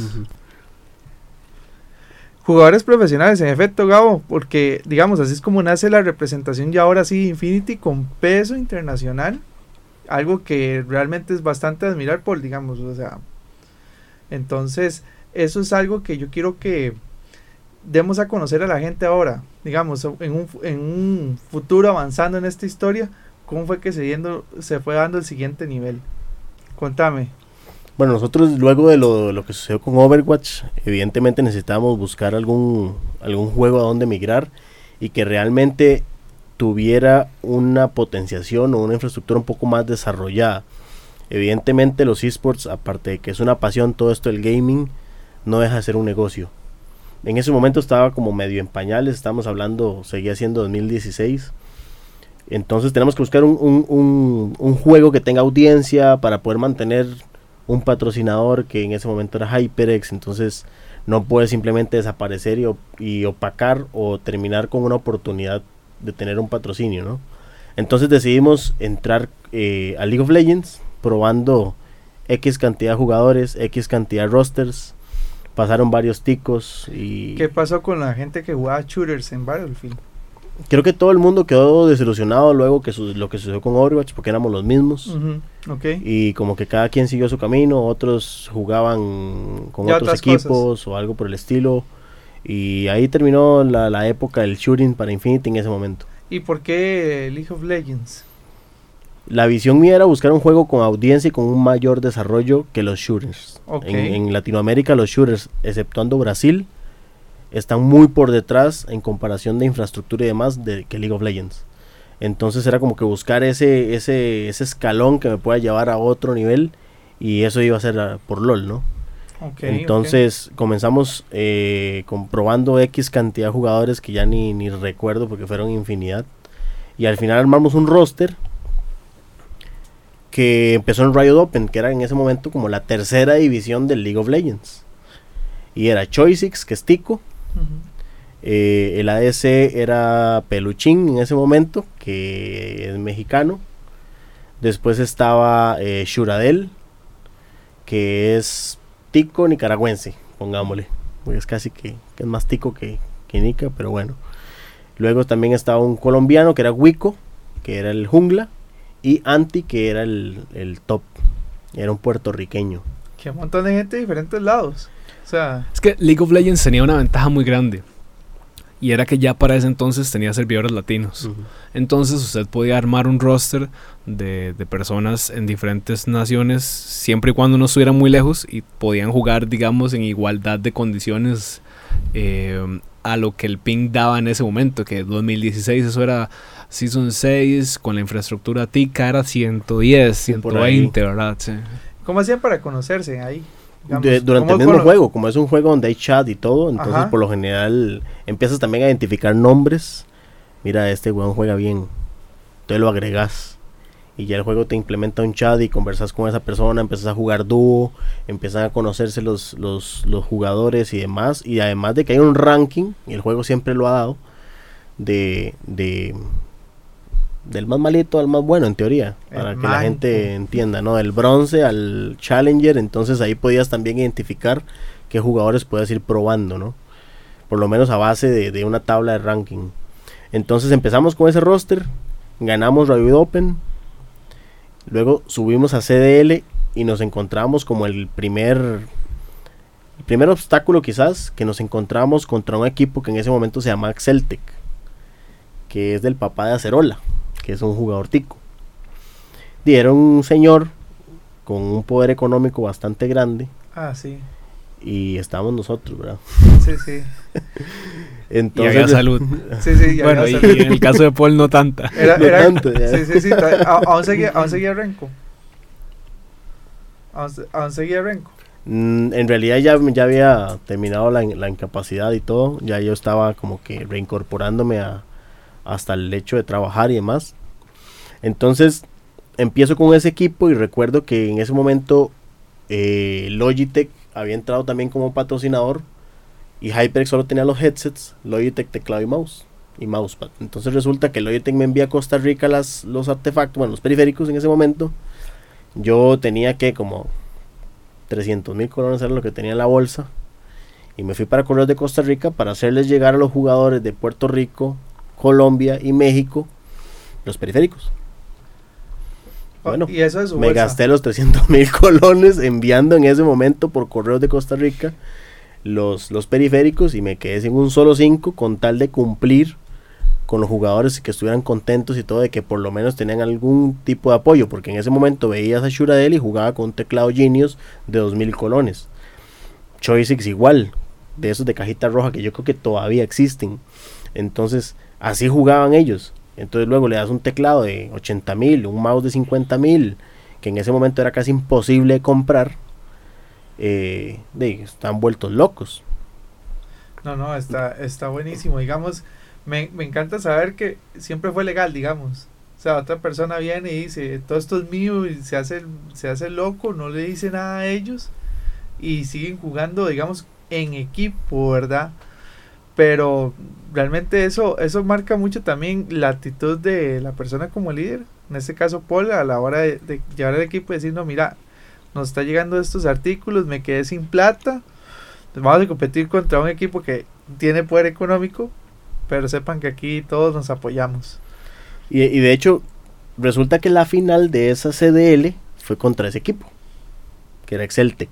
Jugadores profesionales, en efecto, Gabo, porque digamos, así es como nace la representación ya ahora sí Infinity con peso internacional, algo que realmente es bastante admirar por, digamos, o sea, entonces, eso es algo que yo quiero que demos a conocer a la gente ahora, digamos, en un, en un futuro avanzando en esta historia, cómo fue que se, yendo, se fue dando el siguiente nivel. Contame. Bueno, nosotros luego de lo, lo que sucedió con Overwatch, evidentemente necesitábamos buscar algún, algún juego a donde migrar y que realmente tuviera una potenciación o una infraestructura un poco más desarrollada. Evidentemente los esports, aparte de que es una pasión, todo esto del gaming, no deja de ser un negocio. En ese momento estaba como medio en pañales, estamos hablando, seguía siendo 2016. Entonces tenemos que buscar un, un- un- un juego que tenga audiencia para poder mantener un patrocinador que en ese momento era HyperX, entonces no puede simplemente desaparecer y, y opacar o terminar con una oportunidad de tener un patrocinio, ¿no? Entonces decidimos entrar eh, a League of Legends probando X cantidad de jugadores, X cantidad de rosters, pasaron varios ticos y ¿Qué pasó con la gente que jugaba shooters en Battlefield? Creo que todo el mundo quedó desilusionado luego que su- lo que sucedió con Overwatch porque éramos los mismos. Y como que cada quien siguió su camino, otros jugaban con Ya otros cosas. equipos o algo por el estilo. Y ahí terminó la, la época del shooting para Infinity en ese momento. ¿Y por qué League of Legends? La visión mía era buscar un juego con audiencia y con un mayor desarrollo que los shooters. En Latinoamérica los shooters, exceptuando Brasil, están muy por detrás en comparación de infraestructura y demás de que League of Legends. Entonces era como que buscar ese, ese, ese escalón que me pueda llevar a otro nivel y eso iba a ser ah, por LOL, ¿no? Entonces comenzamos eh, comprobando X cantidad de jugadores que ya ni, ni recuerdo porque fueron infinidad. Y al final armamos un roster que empezó en Riot Open, que era en ese momento como la tercera división del League of Legends. Y era Choisix, que es Tico. Eh, el ADC era Peluchín en ese momento, que es mexicano. Después estaba eh, Shuradel, que es tico nicaragüense, pongámosle. Porque es casi que, que es más tico que, que nica, pero bueno. Luego también estaba un colombiano que era Wico, que era el jungla. Y Anti, que era el, el top. Era un puertorriqueño. Que un montón de gente de diferentes lados. O sea, Es que League of Legends tenía una ventaja muy grande. Y era que ya para ese entonces tenía servidores latinos. Entonces usted podía armar un roster de, de personas en diferentes naciones, siempre y cuando no estuvieran muy lejos y podían jugar, digamos, en igualdad de condiciones eh, a lo que el ping daba en ese momento, que 2016 eso era Season 6, con la infraestructura TICA era 110, por ahí. 120, ¿verdad? Sí. ¿cómo hacían para conocerse ahí? Digamos, De- durante el ¿cómo mismo juego, como es un juego donde hay chat y todo, entonces Ajá. por lo general empiezas también a identificar nombres. Mira, este weón juega bien. Entonces lo agregas. Y ya el juego te implementa un chat y conversas con esa persona, empiezas a jugar dúo, empiezan a conocerse los, los, los jugadores y demás. Y además de que hay un ranking, y el juego siempre lo ha dado, de, de del más malito al más bueno en teoría, El para que la gente entienda, ¿no? Del bronce al challenger, entonces ahí podías también identificar qué jugadores puedes ir probando, ¿no? Por lo menos a base de, de una tabla de ranking. Entonces empezamos con ese roster, ganamos Rabbit Open, luego subimos a CDL y nos encontramos como el primer El primer obstáculo quizás que nos encontramos contra un equipo que en ese momento se llama Celtic, que es del papá de Acerola, que es un jugador tico. Y era un señor con un poder económico bastante grande Ah, sí. y estábamos nosotros, ¿verdad? Sí, sí. [LAUGHS] Y Entonces, había salud. [LAUGHS] Sí, sí. ya bueno, y, había y en el caso de Paul no tanta. [LAUGHS] Era, No era- tanto, sí, sí, sí. Aún seguía, aún seguía Renko. Aún, se- aún seguía Renko. Mm, en realidad ya, ya había terminado la, la incapacidad y todo, ya yo estaba como que reincorporándome a, hasta el hecho de trabajar y demás. Entonces empiezo con ese equipo y recuerdo que en ese momento eh, Logitech había entrado también como patrocinador y HyperX solo tenía los headsets, Logitech teclado y mouse y mousepad. Entonces resulta que Logitech me envía a Costa Rica las, los artefactos, bueno, los periféricos en ese momento. Yo tenía que como 300 mil colones era lo que tenía en la bolsa. Y me fui para Correos de Costa Rica para hacerles llegar a los jugadores de Puerto Rico, Colombia y México los periféricos. Bueno, y eso es su Me bolsa. gasté los 300 [LAUGHS] mil colones enviando en ese momento por Correos de Costa Rica los, los periféricos y me quedé sin un solo 5 con tal de cumplir con los jugadores que estuvieran contentos y todo de que por lo menos tenían algún tipo de apoyo porque en ese momento veías a Shuradel y jugaba con un teclado Genius de 2000 colones. Choice igual de esos de cajita roja que yo creo que todavía existen. Entonces así jugaban ellos entonces luego le das un teclado de 80 mil un mouse de 50 mil que en ese momento era casi imposible comprar eh, están vueltos locos No, no, está, está buenísimo. Digamos, me, me encanta saber que siempre fue legal, digamos. O sea, otra persona viene y dice, todo esto es mío y se hace, se hace loco, no le dice nada a ellos y siguen jugando, digamos, en equipo, ¿verdad? Pero realmente eso, eso marca mucho también la actitud de la persona como líder. En este caso, Paul, a la hora de, llevar al equipo y decir, no, mira, nos está llegando estos artículos, me quedé sin plata. Vamos a competir contra un equipo que tiene poder económico, pero sepan que aquí todos nos apoyamos. Y, y de hecho, resulta que la final de esa CDL fue contra ese equipo, que era Exceltec,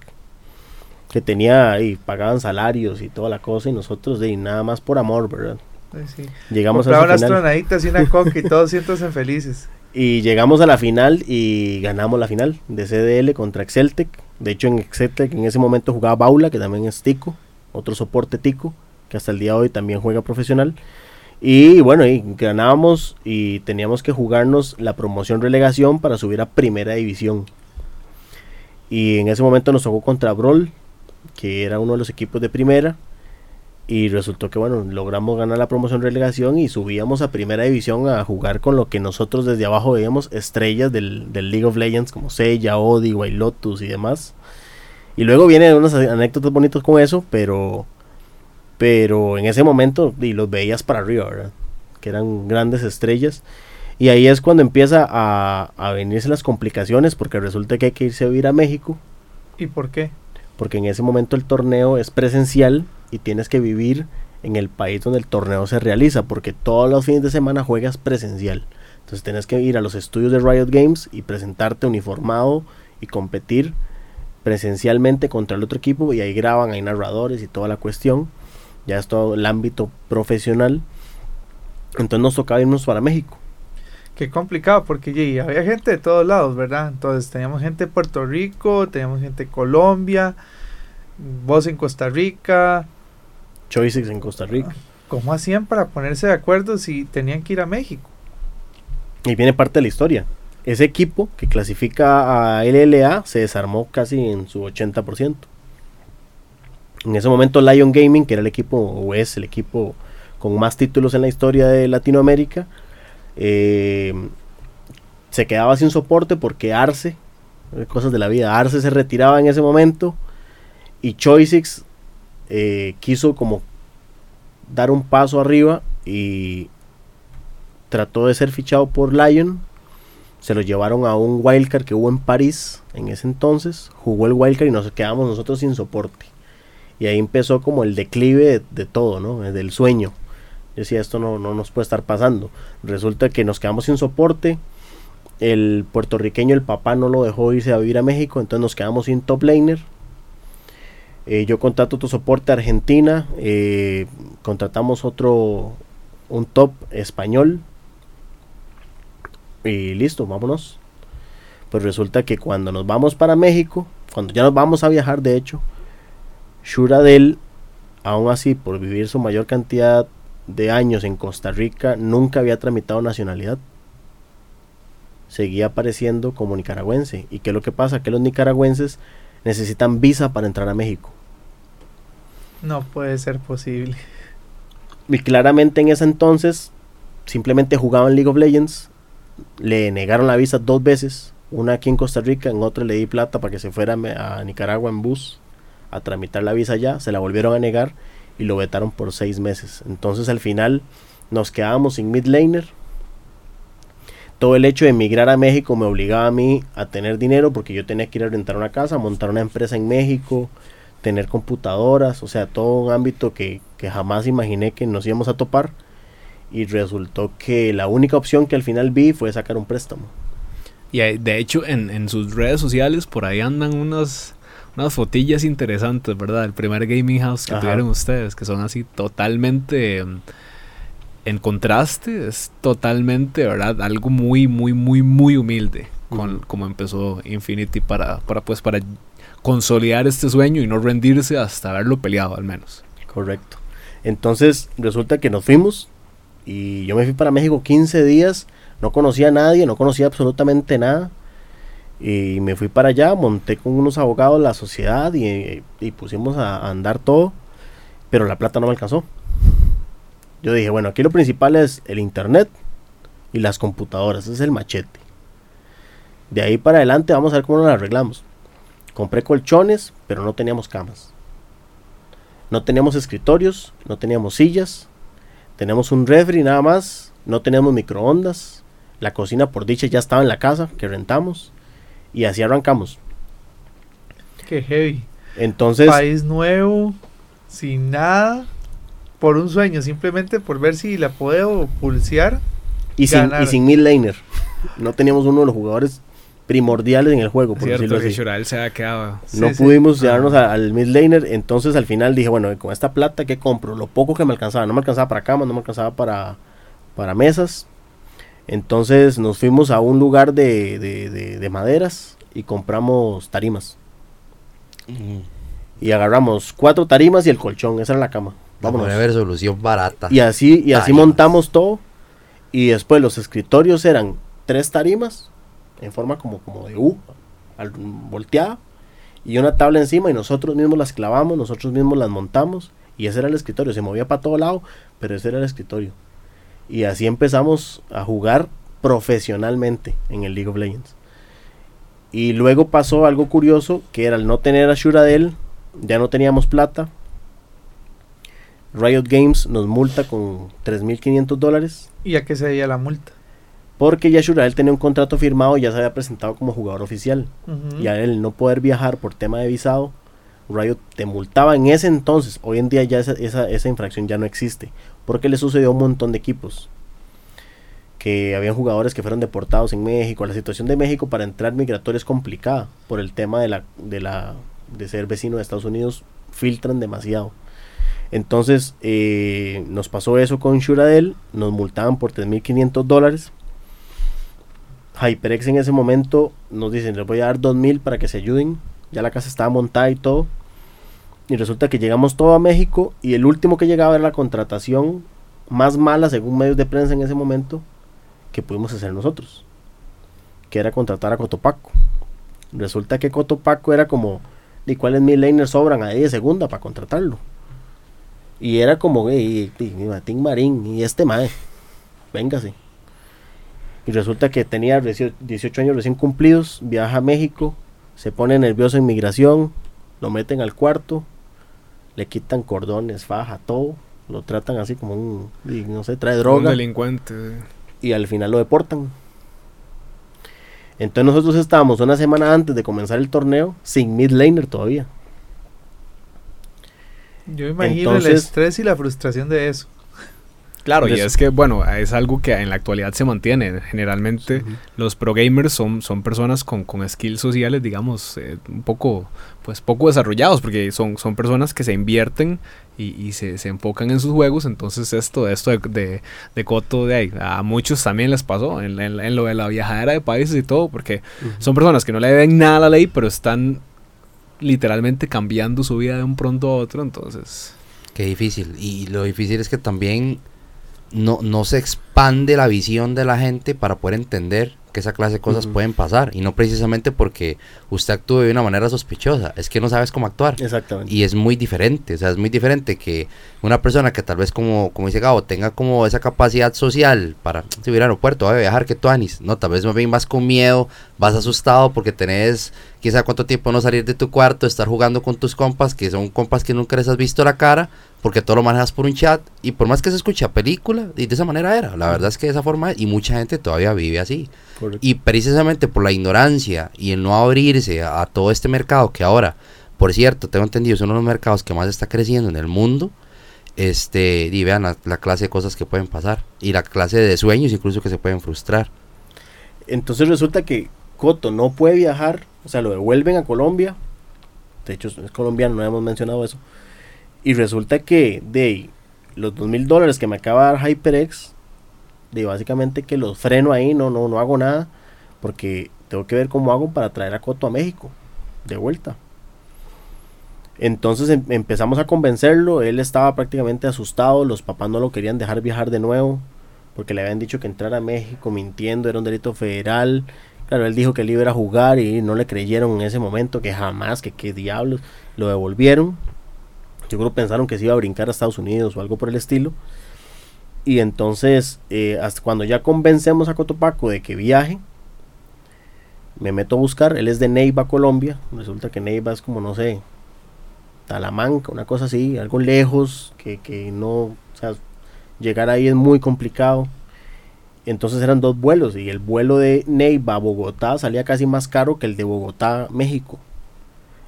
que tenía ahí, pagaban salarios y toda la cosa, y nosotros de nada más por amor, ¿verdad? Sí, sí. Llegamos a Compraba esa unas tronaditas y una [LAUGHS] coca y todos siéntanse felices. y llegamos a la final y ganamos la final de CDL contra Exceltec. De hecho, en Exceltec en ese momento jugaba Baula, que también es Tico, otro soporte Tico, que hasta el día de hoy también juega profesional. Y bueno, y ganábamos y teníamos que jugarnos la promoción relegación para subir a primera división. Y en ese momento nos tocó contra Brawl, que era uno de los equipos de primera. Y resultó que bueno, logramos ganar la promoción relegación y subíamos a primera división a jugar con lo que nosotros desde abajo veíamos estrellas del, del League of Legends como Seiya, Odi, White Lotus y demás. Y luego vienen unas anécdotas bonitas con eso, pero pero en ese momento y los veías para arriba, ¿verdad? Que eran grandes estrellas. Y ahí es cuando empieza a, a venirse las complicaciones, porque resulta que hay que irse a vivir a México, ¿Y por qué? Porque en ese momento el torneo es presencial y tienes que vivir en el país donde el torneo se realiza, porque todos los fines de semana juegas presencial. Entonces tienes que ir a los estudios de Riot Games y presentarte uniformado y competir presencialmente contra el otro equipo y ahí graban, hay narradores y toda la cuestión. Ya es todo el ámbito profesional. Entonces nos tocaba irnos para México. Qué complicado, porque había gente de todos lados, ¿verdad? Entonces teníamos gente de Puerto Rico, teníamos gente de Colombia, vos en Costa Rica. Choices en Costa Rica. ¿Cómo hacían para ponerse de acuerdo si tenían que ir a México? Y viene parte de la historia. Ese equipo que clasifica a LLA se desarmó casi en su 80%. En ese momento Lion Gaming, que era el equipo, o es el equipo con más títulos en la historia de Latinoamérica, eh, se quedaba sin soporte porque Arce, eh, cosas de la vida, Arce se retiraba en ese momento y Choices eh, quiso como dar un paso arriba y trató de ser fichado por Lion. Se lo llevaron a un wildcard que hubo en París en ese entonces. Jugó el wildcard y nos quedamos nosotros sin soporte. Y ahí empezó como el declive de, de todo, ¿no? Del sueño. Yo decía, esto no, no nos puede estar pasando. Resulta que nos quedamos sin soporte. El puertorriqueño, el papá, no lo dejó irse a vivir a México. Entonces nos quedamos sin top laner. Eh, yo contrato tu soporte Argentina, eh, contratamos otro, un top español y listo, vámonos. Pues resulta que cuando nos vamos para México, cuando ya nos vamos a viajar de hecho, Shuradel, aún así por vivir su mayor cantidad de años en Costa Rica, nunca había tramitado nacionalidad. Seguía apareciendo como nicaragüense. ¿Y qué es lo que pasa? Que los nicaragüenses necesitan visa para entrar a México. No puede ser posible. Y claramente en ese entonces simplemente jugaban League of Legends. Le negaron la visa dos veces. Una aquí en Costa Rica, en otra le di plata para que se fuera a Nicaragua en bus a tramitar la visa allá. Se la volvieron a negar y lo vetaron por seis meses. Entonces al final nos quedábamos sin mid laner. Todo el hecho de emigrar a México me obligaba a mí a tener dinero porque yo tenía que ir a rentar una casa, montar una empresa en México, tener computadoras, o sea, todo un ámbito que, que jamás imaginé que nos íbamos a topar. Y resultó que la única opción que al final vi fue sacar un préstamo. Y de hecho en, en sus redes sociales por ahí andan unas, unas fotillas interesantes, ¿verdad? El primer gaming house que Ajá. tuvieron ustedes, que son así totalmente em, en contraste, es totalmente, ¿verdad? Algo muy, muy, muy, muy humilde, con, Ujú. como empezó Infinity para, para, pues, para consolidar este sueño y no rendirse hasta haberlo peleado al menos. Correcto. Entonces resulta que nos fuimos y yo me fui para México 15 días, no conocía a nadie, no conocía absolutamente nada. Y me fui para allá, monté con unos abogados la sociedad y, pusimos a, a andar todo, pero la plata no me alcanzó. Yo dije, bueno, aquí lo principal es el internet y las computadoras, ese es el machete. De ahí para adelante vamos a ver cómo nos arreglamos. Compré colchones, pero no teníamos camas. No teníamos escritorios, no teníamos sillas, teníamos un refri nada más, no teníamos microondas, la cocina por dicha ya estaba en la casa que rentamos y así arrancamos. Qué heavy. Entonces, País nuevo, sin nada, por un sueño, simplemente por ver si la puedo pulsear. y sin, y sin mid laner, no teníamos uno de los jugadores primordiales en el juego, por Cierto decirlo así. Se ha quedado. No Sí, sí. pudimos llevarnos al mid laner, entonces al final dije, bueno, con esta plata que compro, lo poco que me alcanzaba, no me alcanzaba para camas, no me alcanzaba para, para mesas. Entonces nos fuimos a un lugar de, de- de- de maderas y compramos tarimas. Y agarramos cuatro tarimas y el colchón, esa era la cama. Vamos Vámonos. a ver solución barata. Y así, y así Tarimas. montamos todo. Y después los escritorios eran tres tarimas, en forma como, como de U, al- volteada, y una tabla encima, y nosotros mismos las clavamos, nosotros mismos las montamos, y ese era el escritorio. Se movía para todo lado, pero ese era el escritorio. Y así empezamos a jugar profesionalmente en el League of Legends. Y luego pasó algo curioso, que era el no tener a Shuradel, ya no teníamos plata, Riot Games nos multa con 3.500 dólares ¿Y a qué se debía la multa? porque ya Shurael tenía un contrato firmado y ya se había presentado como jugador oficial. Y a él no poder viajar por tema de visado, Riot te multaba en ese entonces. Hoy en día ya esa, esa, esa infracción ya no existe. Porque le sucedió a un montón de equipos. Que habían jugadores que fueron deportados en México. La situación de México para entrar migratorio es complicada. Por el tema de la de ser vecino de Estados Unidos. Filtran demasiado. Entonces eh, nos pasó eso con Shuradel. Nos multaban por 3.500 dólares. HyperX en ese momento nos dicen, les voy a dar 2000 para que se ayuden. Ya la casa estaba montada y todo. Y resulta que llegamos todo a México y el último que llegaba era la contratación más mala, según medios de prensa en ese momento, que pudimos hacer nosotros. Que era contratar a Cotopaco. Resulta que Cotopaco era como, ¿y cuáles mil laners sobran ahí de segunda para contratarlo? Y era como, hey, Martín Marín y este mae, véngase. Y resulta que tenía 18 años recién cumplidos, viaja a México, se pone nervioso en migración, lo meten al cuarto, le quitan cordones, faja, todo, lo tratan así como un, no sé, trae Un droga delincuente. y al final lo deportan. Entonces nosotros estábamos una semana antes de comenzar el torneo sin mid laner todavía. Yo imagino el estrés y la frustración de eso. Claro, y es que, bueno, es algo que en la actualidad se mantiene. Generalmente los pro gamers son, son personas con, con skills sociales, digamos, eh, un poco, pues poco desarrollados, porque son, son personas que se invierten y, y se, se enfocan en sus juegos. Entonces esto, esto de, de, de Coto, de ahí, a muchos también les pasó en, en- en lo de la viajadera de países y todo, porque son personas que no le deben nada a la ley, pero están literalmente cambiando su vida de un pronto a otro, entonces... Qué difícil. Y lo difícil es que también no, no se expande la visión de la gente para poder entender que esa clase de cosas pueden pasar. Y no precisamente porque usted actúe de una manera sospechosa. Es que no sabes cómo actuar. Exactamente. Y es muy diferente, o sea, es muy diferente que una persona que tal vez como, como dice Gabo, tenga como esa capacidad social para subir al aeropuerto, a viajar, que tú Anis, no, tal vez más bien vas con miedo, vas asustado porque tenés quizá cuánto tiempo no salir de tu cuarto, estar jugando con tus compas, que son compas que nunca les has visto la cara, porque todo lo manejas por un chat, y por más que se escucha película, y de esa manera era, la verdad es que de esa forma, y mucha gente todavía vive así. Correcto. Y precisamente por la ignorancia y el no abrirse a, a todo este mercado que ahora, por cierto, tengo entendido, es uno de los mercados que más está creciendo en el mundo. Este, y vean la, la clase de cosas que pueden pasar y la clase de sueños incluso que se pueden frustrar. Entonces resulta que Coto no puede viajar, o sea, lo devuelven a Colombia. De hecho, es colombiano, no hemos mencionado eso. Y resulta que de los dos mil dólares que me acaba de dar HyperX, de básicamente que los freno ahí, no, no, no hago nada, porque tengo que ver cómo hago para traer a Coto a México, de vuelta. Entonces em- empezamos a convencerlo, él estaba prácticamente asustado, los papás no lo querían dejar viajar de nuevo, porque le habían dicho que entrar a México mintiendo era un delito federal. Claro, él dijo que él iba a jugar y no le creyeron en ese momento, que jamás, que qué diablos, lo devolvieron. Yo creo que pensaron que se iba a brincar a Estados Unidos o algo por el estilo. Y entonces, eh, hasta cuando ya convencemos a Cotopaco de que viaje, me meto a buscar, él es de Neiva, Colombia. Resulta que Neiva es como, no sé, Talamanca, una cosa así, algo lejos, que, que no, o sea, llegar ahí es muy complicado. Entonces eran dos vuelos y el vuelo de Neiva a Bogotá salía casi más caro que el de Bogotá México.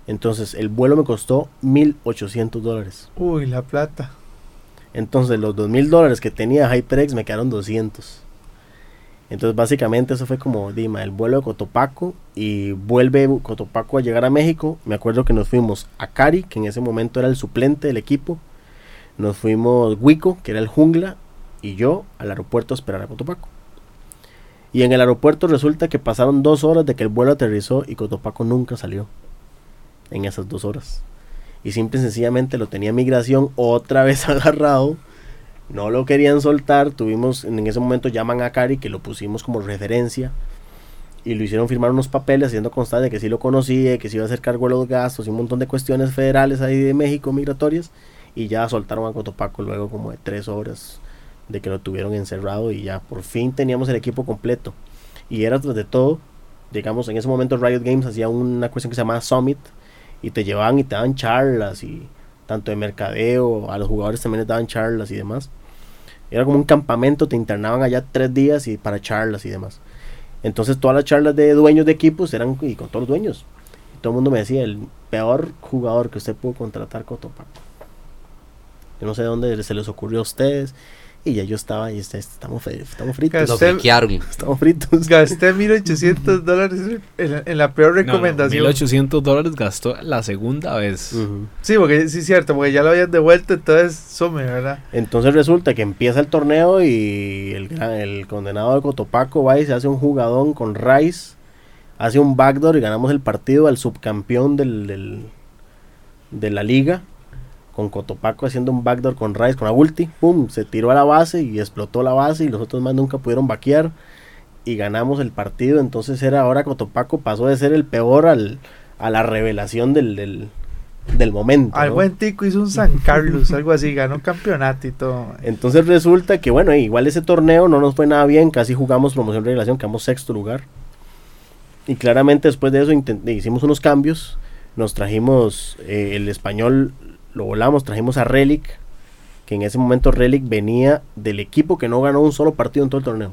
Entonces el vuelo me costó 1.800 dólares. Uy, la plata. Entonces los 2.000 dólares que tenía HyperX me quedaron 200. Entonces básicamente eso fue como Dima, el vuelo de Cotopaco y vuelve Cotopaco a llegar a México. Me acuerdo que nos fuimos a Cari, que en ese momento era el suplente del equipo. Nos fuimos Wico, que era el jungla, y yo al aeropuerto a esperar a Cotopaco. Y en el aeropuerto resulta que pasaron dos horas de que el vuelo aterrizó y Cotopaco nunca salió. En esas dos horas. Y simple y sencillamente lo tenía migración otra [LAUGHS] vez agarrado. No lo querían soltar. Tuvimos, en ese momento llaman a Cari, que lo pusimos como referencia. Y lo hicieron firmar unos papeles haciendo constar de que sí lo conocía, que sí iba a hacer cargo de los gastos y un montón de cuestiones federales ahí de México, migratorias. Y ya soltaron a Cotopaco luego como de tres horas de que lo tuvieron encerrado y ya por fin teníamos el equipo completo. Y era tras de todo, digamos, en ese momento Riot Games hacía una cuestión que se llamaba Summit y te llevaban y te daban charlas y tanto de mercadeo, a los jugadores también les daban charlas y demás. Era como un campamento, te internaban allá tres días y para charlas y demás. Entonces todas las charlas de dueños de equipos eran y con todos los dueños. Y todo el mundo me decía, el peor jugador que usted pudo contratar Cotopaco. Yo no sé de dónde se les ocurrió a ustedes. Y ya yo estaba y este, estamos, estamos fritos. Friquearon. Estamos fritos. Gasté 1800 [LAUGHS] dólares en, en la peor No, no, recomendación. 1800 dólares gastó la segunda vez. Sí, porque sí es cierto, porque ya lo habían devuelto, entonces sume, ¿verdad? Entonces resulta que empieza el torneo y el, condenado de Cotopaco va y se hace un jugadón con Rice, hace un backdoor y ganamos el partido al subcampeón del, del- de la liga, con Cotopaco haciendo un backdoor con Rice, con Abulti, pum, se tiró a la base y explotó la base y los otros más nunca pudieron vaquear y ganamos el partido, entonces era ahora Cotopaco pasó de ser el peor al, a la revelación del, del, del momento. Al ¿no? buen tico hizo un San Carlos, algo así, ganó campeonato y todo. Entonces resulta que, bueno, igual ese torneo no nos fue nada bien, casi jugamos promoción revelación, quedamos sexto lugar. Y claramente después de eso hicimos unos cambios, nos trajimos eh, el español, lo volamos, trajimos a Relic, que en ese momento Relic venía del equipo que no ganó un solo partido en todo el torneo.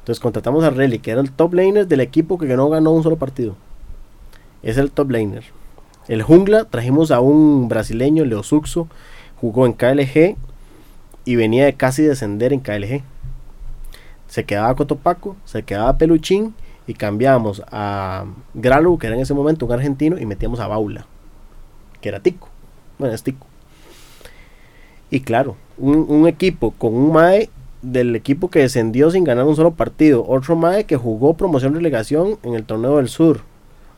Entonces contratamos a Relic, que era el top laner del equipo que no ganó un solo partido. Es el top laner. El jungla, trajimos a un brasileño, Leo Suxo, jugó en KLG y venía de casi descender en KLG. Se quedaba Cotopaco, se quedaba Peluchín y cambiábamos a Gralo, que era en ese momento un argentino, y metíamos a Baula, que era Tico. Bueno, es. Y claro, un, equipo con un MAE del equipo que descendió sin ganar un solo partido. Otro MAE que jugó promoción relegación en el torneo del sur.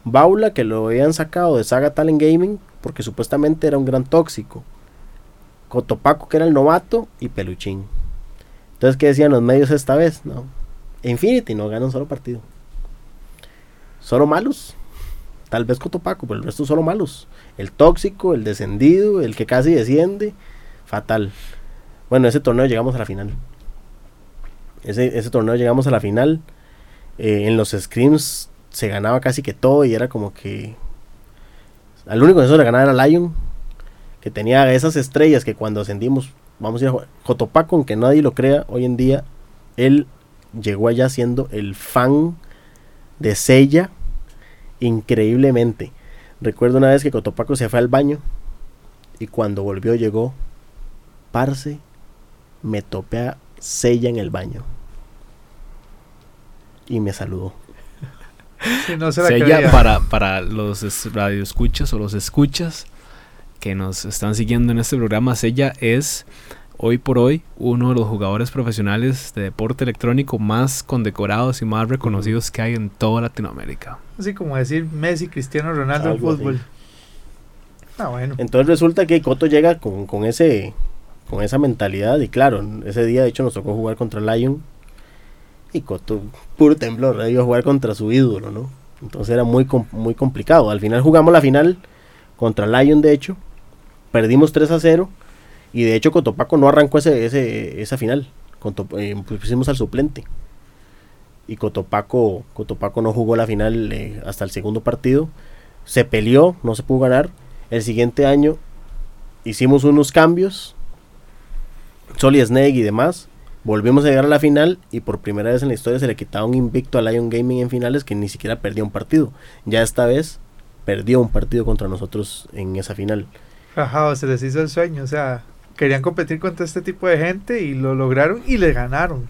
Baula que lo habían sacado de Saga Talent Gaming porque supuestamente era un gran tóxico. Cotopaco que era el novato y Peluchín. Entonces, ¿qué decían los medios esta vez? No. Infinity no gana un solo partido. Solo malos. Tal vez Cotopaco, pero el resto solo malos. El tóxico, el descendido, el que casi desciende. Fatal. Bueno, ese torneo llegamos a la final. Ese, torneo llegamos a la final. Eh, en los scrims se ganaba casi que todo y era como que... Al único que eso le ganaba era Lion. Que tenía esas estrellas que cuando ascendimos, vamos a ir a. Cotopaco, aunque nadie lo crea, hoy en día, él llegó allá siendo el fan de Sella increíblemente. Recuerdo una vez que Cotopaco se fue al baño y cuando volvió llegó, parce, me topé a Sella en el baño y me saludó. [LAUGHS] Si no se la Sella, para, para los es- radioescuchas o los escuchas que nos están siguiendo en este programa, Sella es hoy por hoy uno de los jugadores profesionales de deporte electrónico más condecorados y más reconocidos que hay en toda Latinoamérica. Así como decir Messi, Cristiano Ronaldo en así. fútbol. Ah, bueno. Entonces resulta que Coto llega con, con ese con esa mentalidad y claro, ese día de hecho nos tocó jugar contra Lion y Coto puro temblor, iba a jugar contra su ídolo, ¿no? Entonces era muy muy complicado. Al final jugamos la final contra Lion de hecho, perdimos 3 a 0 y de hecho Cotopaco no arrancó ese, ese esa final. Eh, pusimos al suplente. Y Cotopaco, Cotopaco no jugó la final eh, hasta el segundo partido. Se peleó, no se pudo ganar. El siguiente año hicimos unos cambios. Sol y Snake y demás. Volvimos a llegar a la final y por primera vez en la historia se le quitaba un invicto a Lion Gaming en finales que ni siquiera perdió un partido. Ya esta vez perdió un partido contra nosotros en esa final. Ajá, se les hizo el sueño. O sea, querían competir contra este tipo de gente y lo lograron y le ganaron.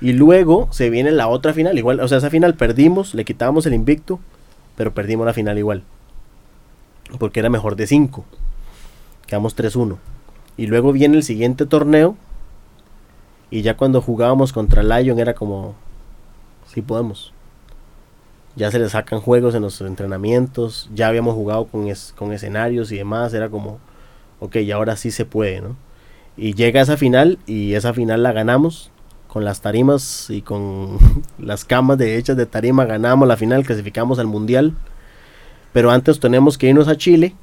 Y luego se viene la otra final, igual, o sea, esa final perdimos, le quitábamos el invicto, pero perdimos la final igual. Porque era mejor de 5. Quedamos 3-1. Y luego viene el siguiente torneo. Y ya cuando jugábamos contra Lion era como, sí podemos. Ya se le sacan juegos en los entrenamientos, ya habíamos jugado con, es- con escenarios y demás, era como, ok, y ahora sí se puede, ¿no? Y llega esa final y esa final la ganamos con las tarimas y con [LAUGHS] las camas de hechas de tarima ganamos la final, clasificamos al mundial. Pero antes tenemos que irnos a Chile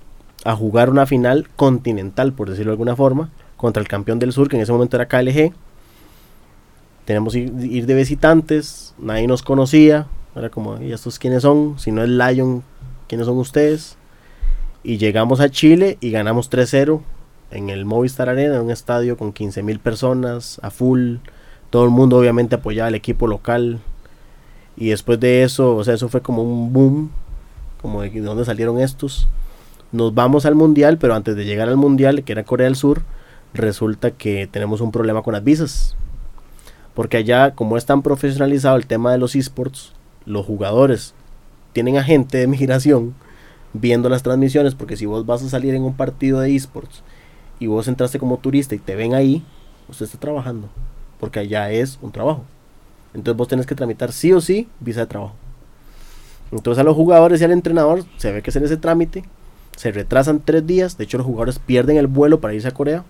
a jugar una final continental, por decirlo de alguna forma, contra el campeón del sur, que en ese momento era KLG. Tenemos que ir, de visitantes, nadie nos conocía, era como, ¿y estos quiénes son? Si no es Lion, ¿quiénes son ustedes? Y llegamos a Chile y ganamos 3-0 en el Movistar Arena, en un estadio con 15 mil personas, a full, todo el mundo obviamente apoyaba al equipo local y después de eso, o sea, eso fue como un boom, como de, de dónde salieron estos. Nos vamos al mundial, pero antes de llegar al mundial, que era Corea del Sur, resulta que tenemos un problema con las visas. Porque allá, como es tan profesionalizado el tema de los esports, los jugadores tienen agente de migración viendo las transmisiones, porque si vos vas a salir en un partido de esports y vos entraste como turista y te ven ahí, usted está trabajando porque allá es un trabajo. Entonces vos tenés que tramitar sí o sí visa de trabajo. Entonces a los jugadores y al entrenador se ve que en ese trámite, se retrasan tres días, de hecho los jugadores pierden el vuelo para irse a Corea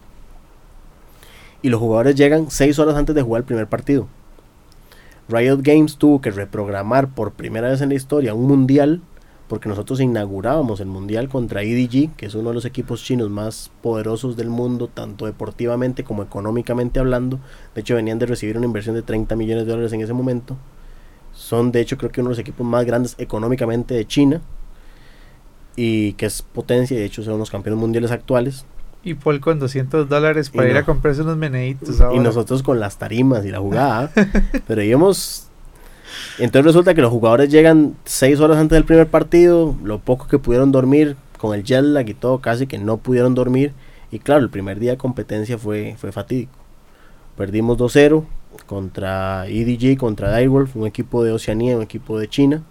y los jugadores llegan seis horas antes de jugar el primer partido. Riot Games tuvo que reprogramar por primera vez en la historia un mundial porque nosotros inaugurábamos el mundial contra EDG, que es uno de los equipos chinos más poderosos del mundo, tanto deportivamente como económicamente hablando. De hecho, venían de recibir una inversión de 30 millones de dólares en ese momento. Son, de hecho, creo que uno de los equipos más grandes económicamente de China. Y que es potencia, y de hecho son los campeones mundiales actuales. Y Paul con 200 dólares para Y ir no. a comprarse unos meneitos ahora. Y nosotros con las tarimas y la jugada. [LAUGHS] pero íbamos. Entonces resulta que los jugadores llegan 6 horas antes del primer partido. Lo poco que pudieron dormir, con el jet lag y todo, casi que no pudieron dormir. Y claro, el primer día de competencia fue, fue fatídico. Perdimos 2-0 contra EDG, contra Direwolf, un equipo de Oceanía, un equipo de China.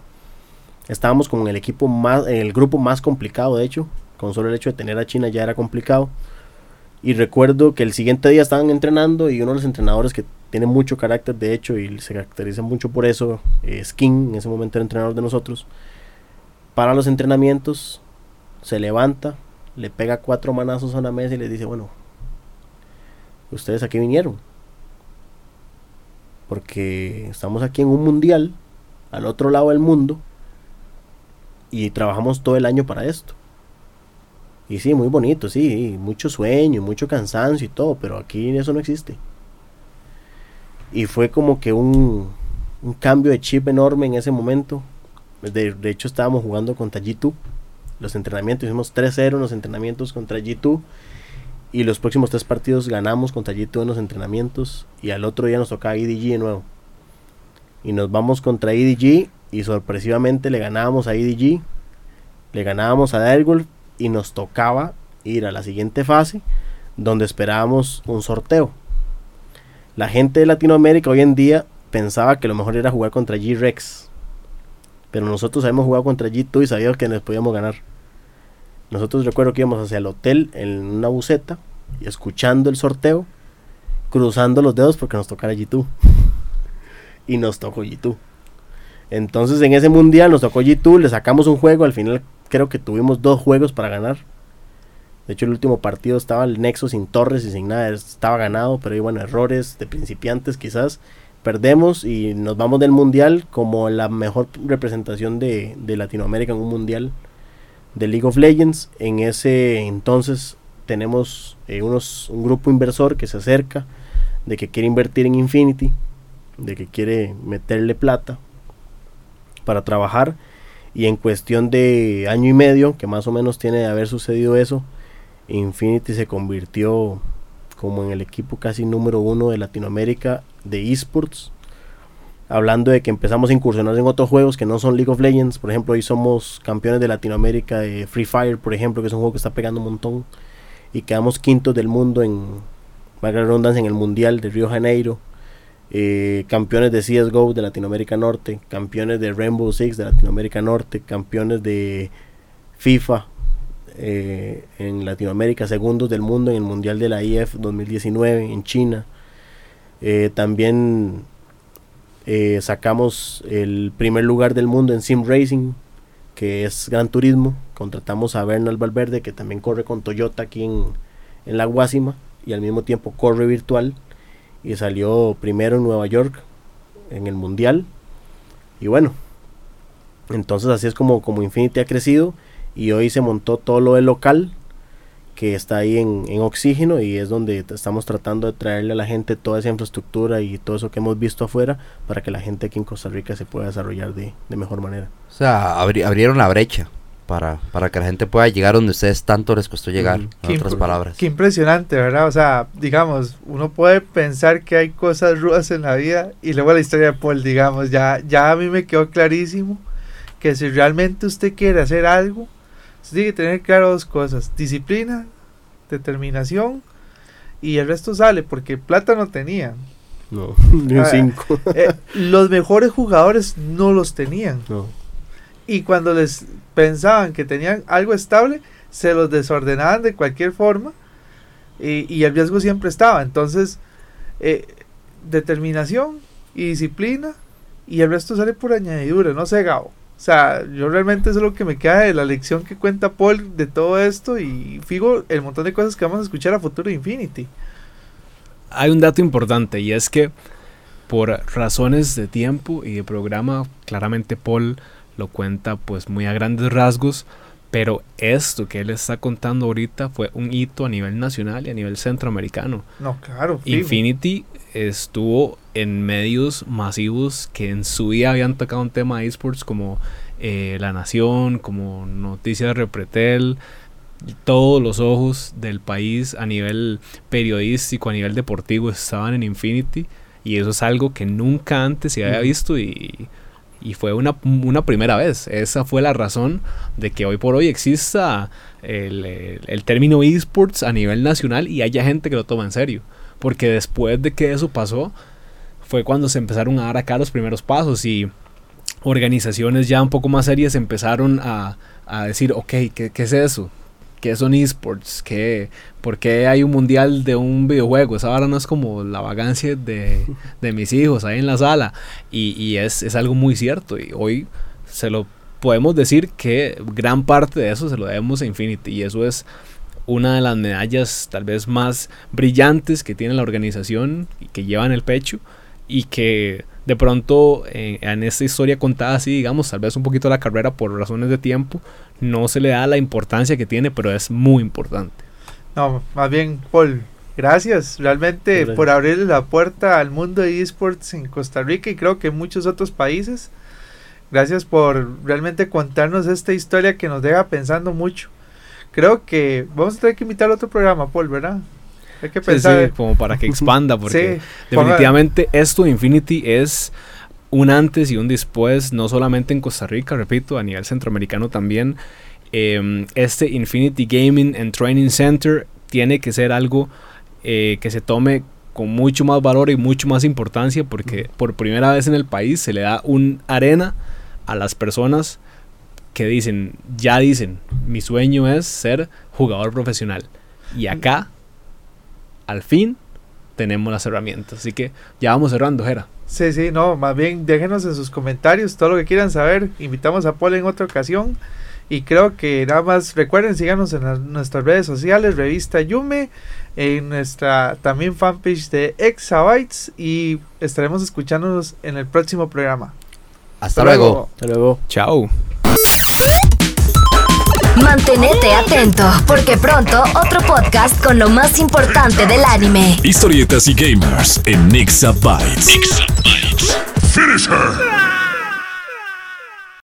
Estábamos como en el equipo más, en el grupo más complicado, de hecho. Con solo el hecho de tener a China ya era complicado. Y recuerdo que el siguiente día estaban entrenando y uno de los entrenadores que tiene mucho carácter, de hecho, y se caracteriza mucho por eso, eh, Skin, en ese momento era entrenador de nosotros, para los entrenamientos, se levanta, le pega cuatro manazos a una mesa y le dice, bueno, ¿ustedes aquí vinieron? Porque estamos aquí en un mundial, al otro lado del mundo, y trabajamos todo el año para esto. Y sí, muy bonito, sí, mucho sueño, mucho cansancio y todo, pero aquí eso no existe. Y fue como que un, un cambio de chip enorme en ese momento. De, de hecho, estábamos jugando contra G2. Los entrenamientos, hicimos 3-0 en los entrenamientos contra G2. Y los próximos tres partidos ganamos contra G2 en los entrenamientos. Y al otro día nos tocaba EDG de nuevo. Y nos vamos contra EDG. Y sorpresivamente le ganábamos a EDG. Le ganábamos a Direwolf. Y nos tocaba ir a la siguiente fase. Donde esperábamos un sorteo. La gente de Latinoamérica hoy en día pensaba que lo mejor era jugar contra G-Rex. Pero nosotros habíamos jugado contra G2 y sabíamos que nos podíamos ganar. Nosotros recuerdo que íbamos hacia el hotel en una buceta, y escuchando el sorteo, cruzando los dedos porque nos tocara G2. [LAUGHS] y nos tocó G2. Entonces en ese mundial nos tocó G2, le sacamos un juego, al final creo que tuvimos dos juegos para ganar. De hecho el último partido estaba el Nexo sin torres y sin nada, estaba ganado, pero hay bueno, errores de principiantes quizás. Perdemos y nos vamos del mundial como la mejor representación de, de Latinoamérica en un mundial de League of Legends. En ese entonces tenemos eh, unos, un grupo inversor que se acerca, de que quiere invertir en Infinity, de que quiere meterle plata para trabajar. Y en cuestión de año y medio, que más o menos tiene de haber sucedido eso, Infinity se convirtió como en el equipo casi número uno de Latinoamérica de esports. Hablando de que empezamos a incursionar en otros juegos que no son League of Legends. Por ejemplo, hoy somos campeones de Latinoamérica de Free Fire, por ejemplo, que es un juego que está pegando un montón. Y quedamos quintos del mundo en, en el Mundial de Río Janeiro. Eh, campeones de CSGO de Latinoamérica Norte, campeones de Rainbow Six de Latinoamérica Norte, campeones de FIFA eh, en Latinoamérica, segundos del mundo en el Mundial de la IF 2019 en China. Eh, también eh, sacamos el primer lugar del mundo en Sim Racing, que es Gran Turismo. Contratamos a Bernal Valverde, que también corre con Toyota aquí en, en la Guasima y al mismo tiempo corre virtual. Y salió primero en Nueva York en el Mundial. Y bueno, entonces así es como, como Infinity ha crecido y hoy se montó todo lo del local que está ahí en, en, oxígeno y es donde estamos tratando de traerle a la gente toda esa infraestructura y todo eso que hemos visto afuera para que la gente aquí en Costa Rica se pueda desarrollar de, de mejor manera. O sea, abri abrieron la brecha para, para que la gente pueda llegar donde ustedes tanto les costó llegar, mm, en otras palabras. Qué impresionante, ¿verdad? O sea, digamos, uno puede pensar que hay cosas rudas en la vida y luego la historia de Paul, digamos, ya, ya a mí me quedó clarísimo que si realmente usted quiere hacer algo, Usted tiene que tener claro dos cosas, disciplina, determinación y el resto sale, porque plata no tenía. No, [LAUGHS] ni un 5. eh, los mejores jugadores no los tenían. No. Y cuando les pensaban que tenían algo estable, se los desordenaban de cualquier forma y, y el riesgo siempre estaba. Entonces, eh, determinación y disciplina y el resto sale por añadidura, no sé, Gabo. O sea, yo realmente eso es lo que me queda de la lección que cuenta Paul de todo esto y fijo el montón de cosas que vamos a escuchar a futuro de Infinity. Hay un dato importante y es que por razones de tiempo y de programa, claramente Paul lo cuenta pues muy a grandes rasgos, pero esto que él está contando ahorita fue un hito a nivel nacional y a nivel centroamericano. No, claro. Infinity estuvo en medios masivos que en su día habían tocado un tema de esports como eh, La Nación, como Noticias Repretel, todos los ojos del país a nivel periodístico, a nivel deportivo estaban en Infinity y eso es algo que nunca antes se había visto y, y fue una, una, primera vez. Esa fue la razón de que hoy por hoy exista el, el, el término esports a nivel nacional y haya gente que lo toma en serio porque después de que eso pasó, fue cuando se empezaron a dar acá los primeros pasos y organizaciones ya un poco más serias empezaron a, a decir, ok, ¿qué, ¿qué, es eso? ¿Qué son esports? ¿Qué, ¿Por qué hay un mundial de un videojuego? Esa ahora no es como la vagancia de, [LAUGHS] de mis hijos ahí en la sala. Y, y es, es, algo muy cierto. Y hoy se lo podemos decir que gran parte de eso se lo debemos a Infinity. Y eso es una de las medallas tal vez más brillantes que tiene la organización y que lleva en el pecho. Y que de pronto eh, en esta historia contada así, digamos, tal vez un poquito la carrera por razones de tiempo, no se le da la importancia que tiene, pero es muy importante. No, más bien, Paul, gracias realmente gracias. por abrirle la puerta al mundo de esports en Costa Rica y creo que en muchos otros países. Gracias por realmente contarnos esta historia que nos deja pensando mucho. Creo que vamos a tener que invitar a otro programa, Paul, ¿verdad? Hay que pensar. Sí, sí, como para que [LAUGHS] expanda, porque sí, definitivamente ponga... esto de Infinity es un antes y un después, no solamente en Costa Rica, repito, a nivel centroamericano también. Eh, este Infinity Gaming and Training Center tiene que ser algo eh, que se tome con mucho más valor y mucho más importancia porque por primera vez en el país se le da un arena a las personas que dicen, ya dicen, mi sueño es ser jugador profesional. Y acá, al fin, tenemos las herramientas. Así que ya vamos cerrando, Jera. Sí, sí, no, más bien déjenos en sus comentarios todo lo que quieran saber. Invitamos a Paul en otra ocasión. Y creo que nada más recuerden, síganos en las, nuestras redes sociales, revista Yume, en nuestra también fanpage de Exabytes y estaremos escuchándonos en el próximo programa. Hasta, Hasta luego. luego. Hasta luego. Chao. Mantenete atento, porque pronto otro podcast con lo más importante del anime. Historietas y gamers en Nixabytes. Finish her!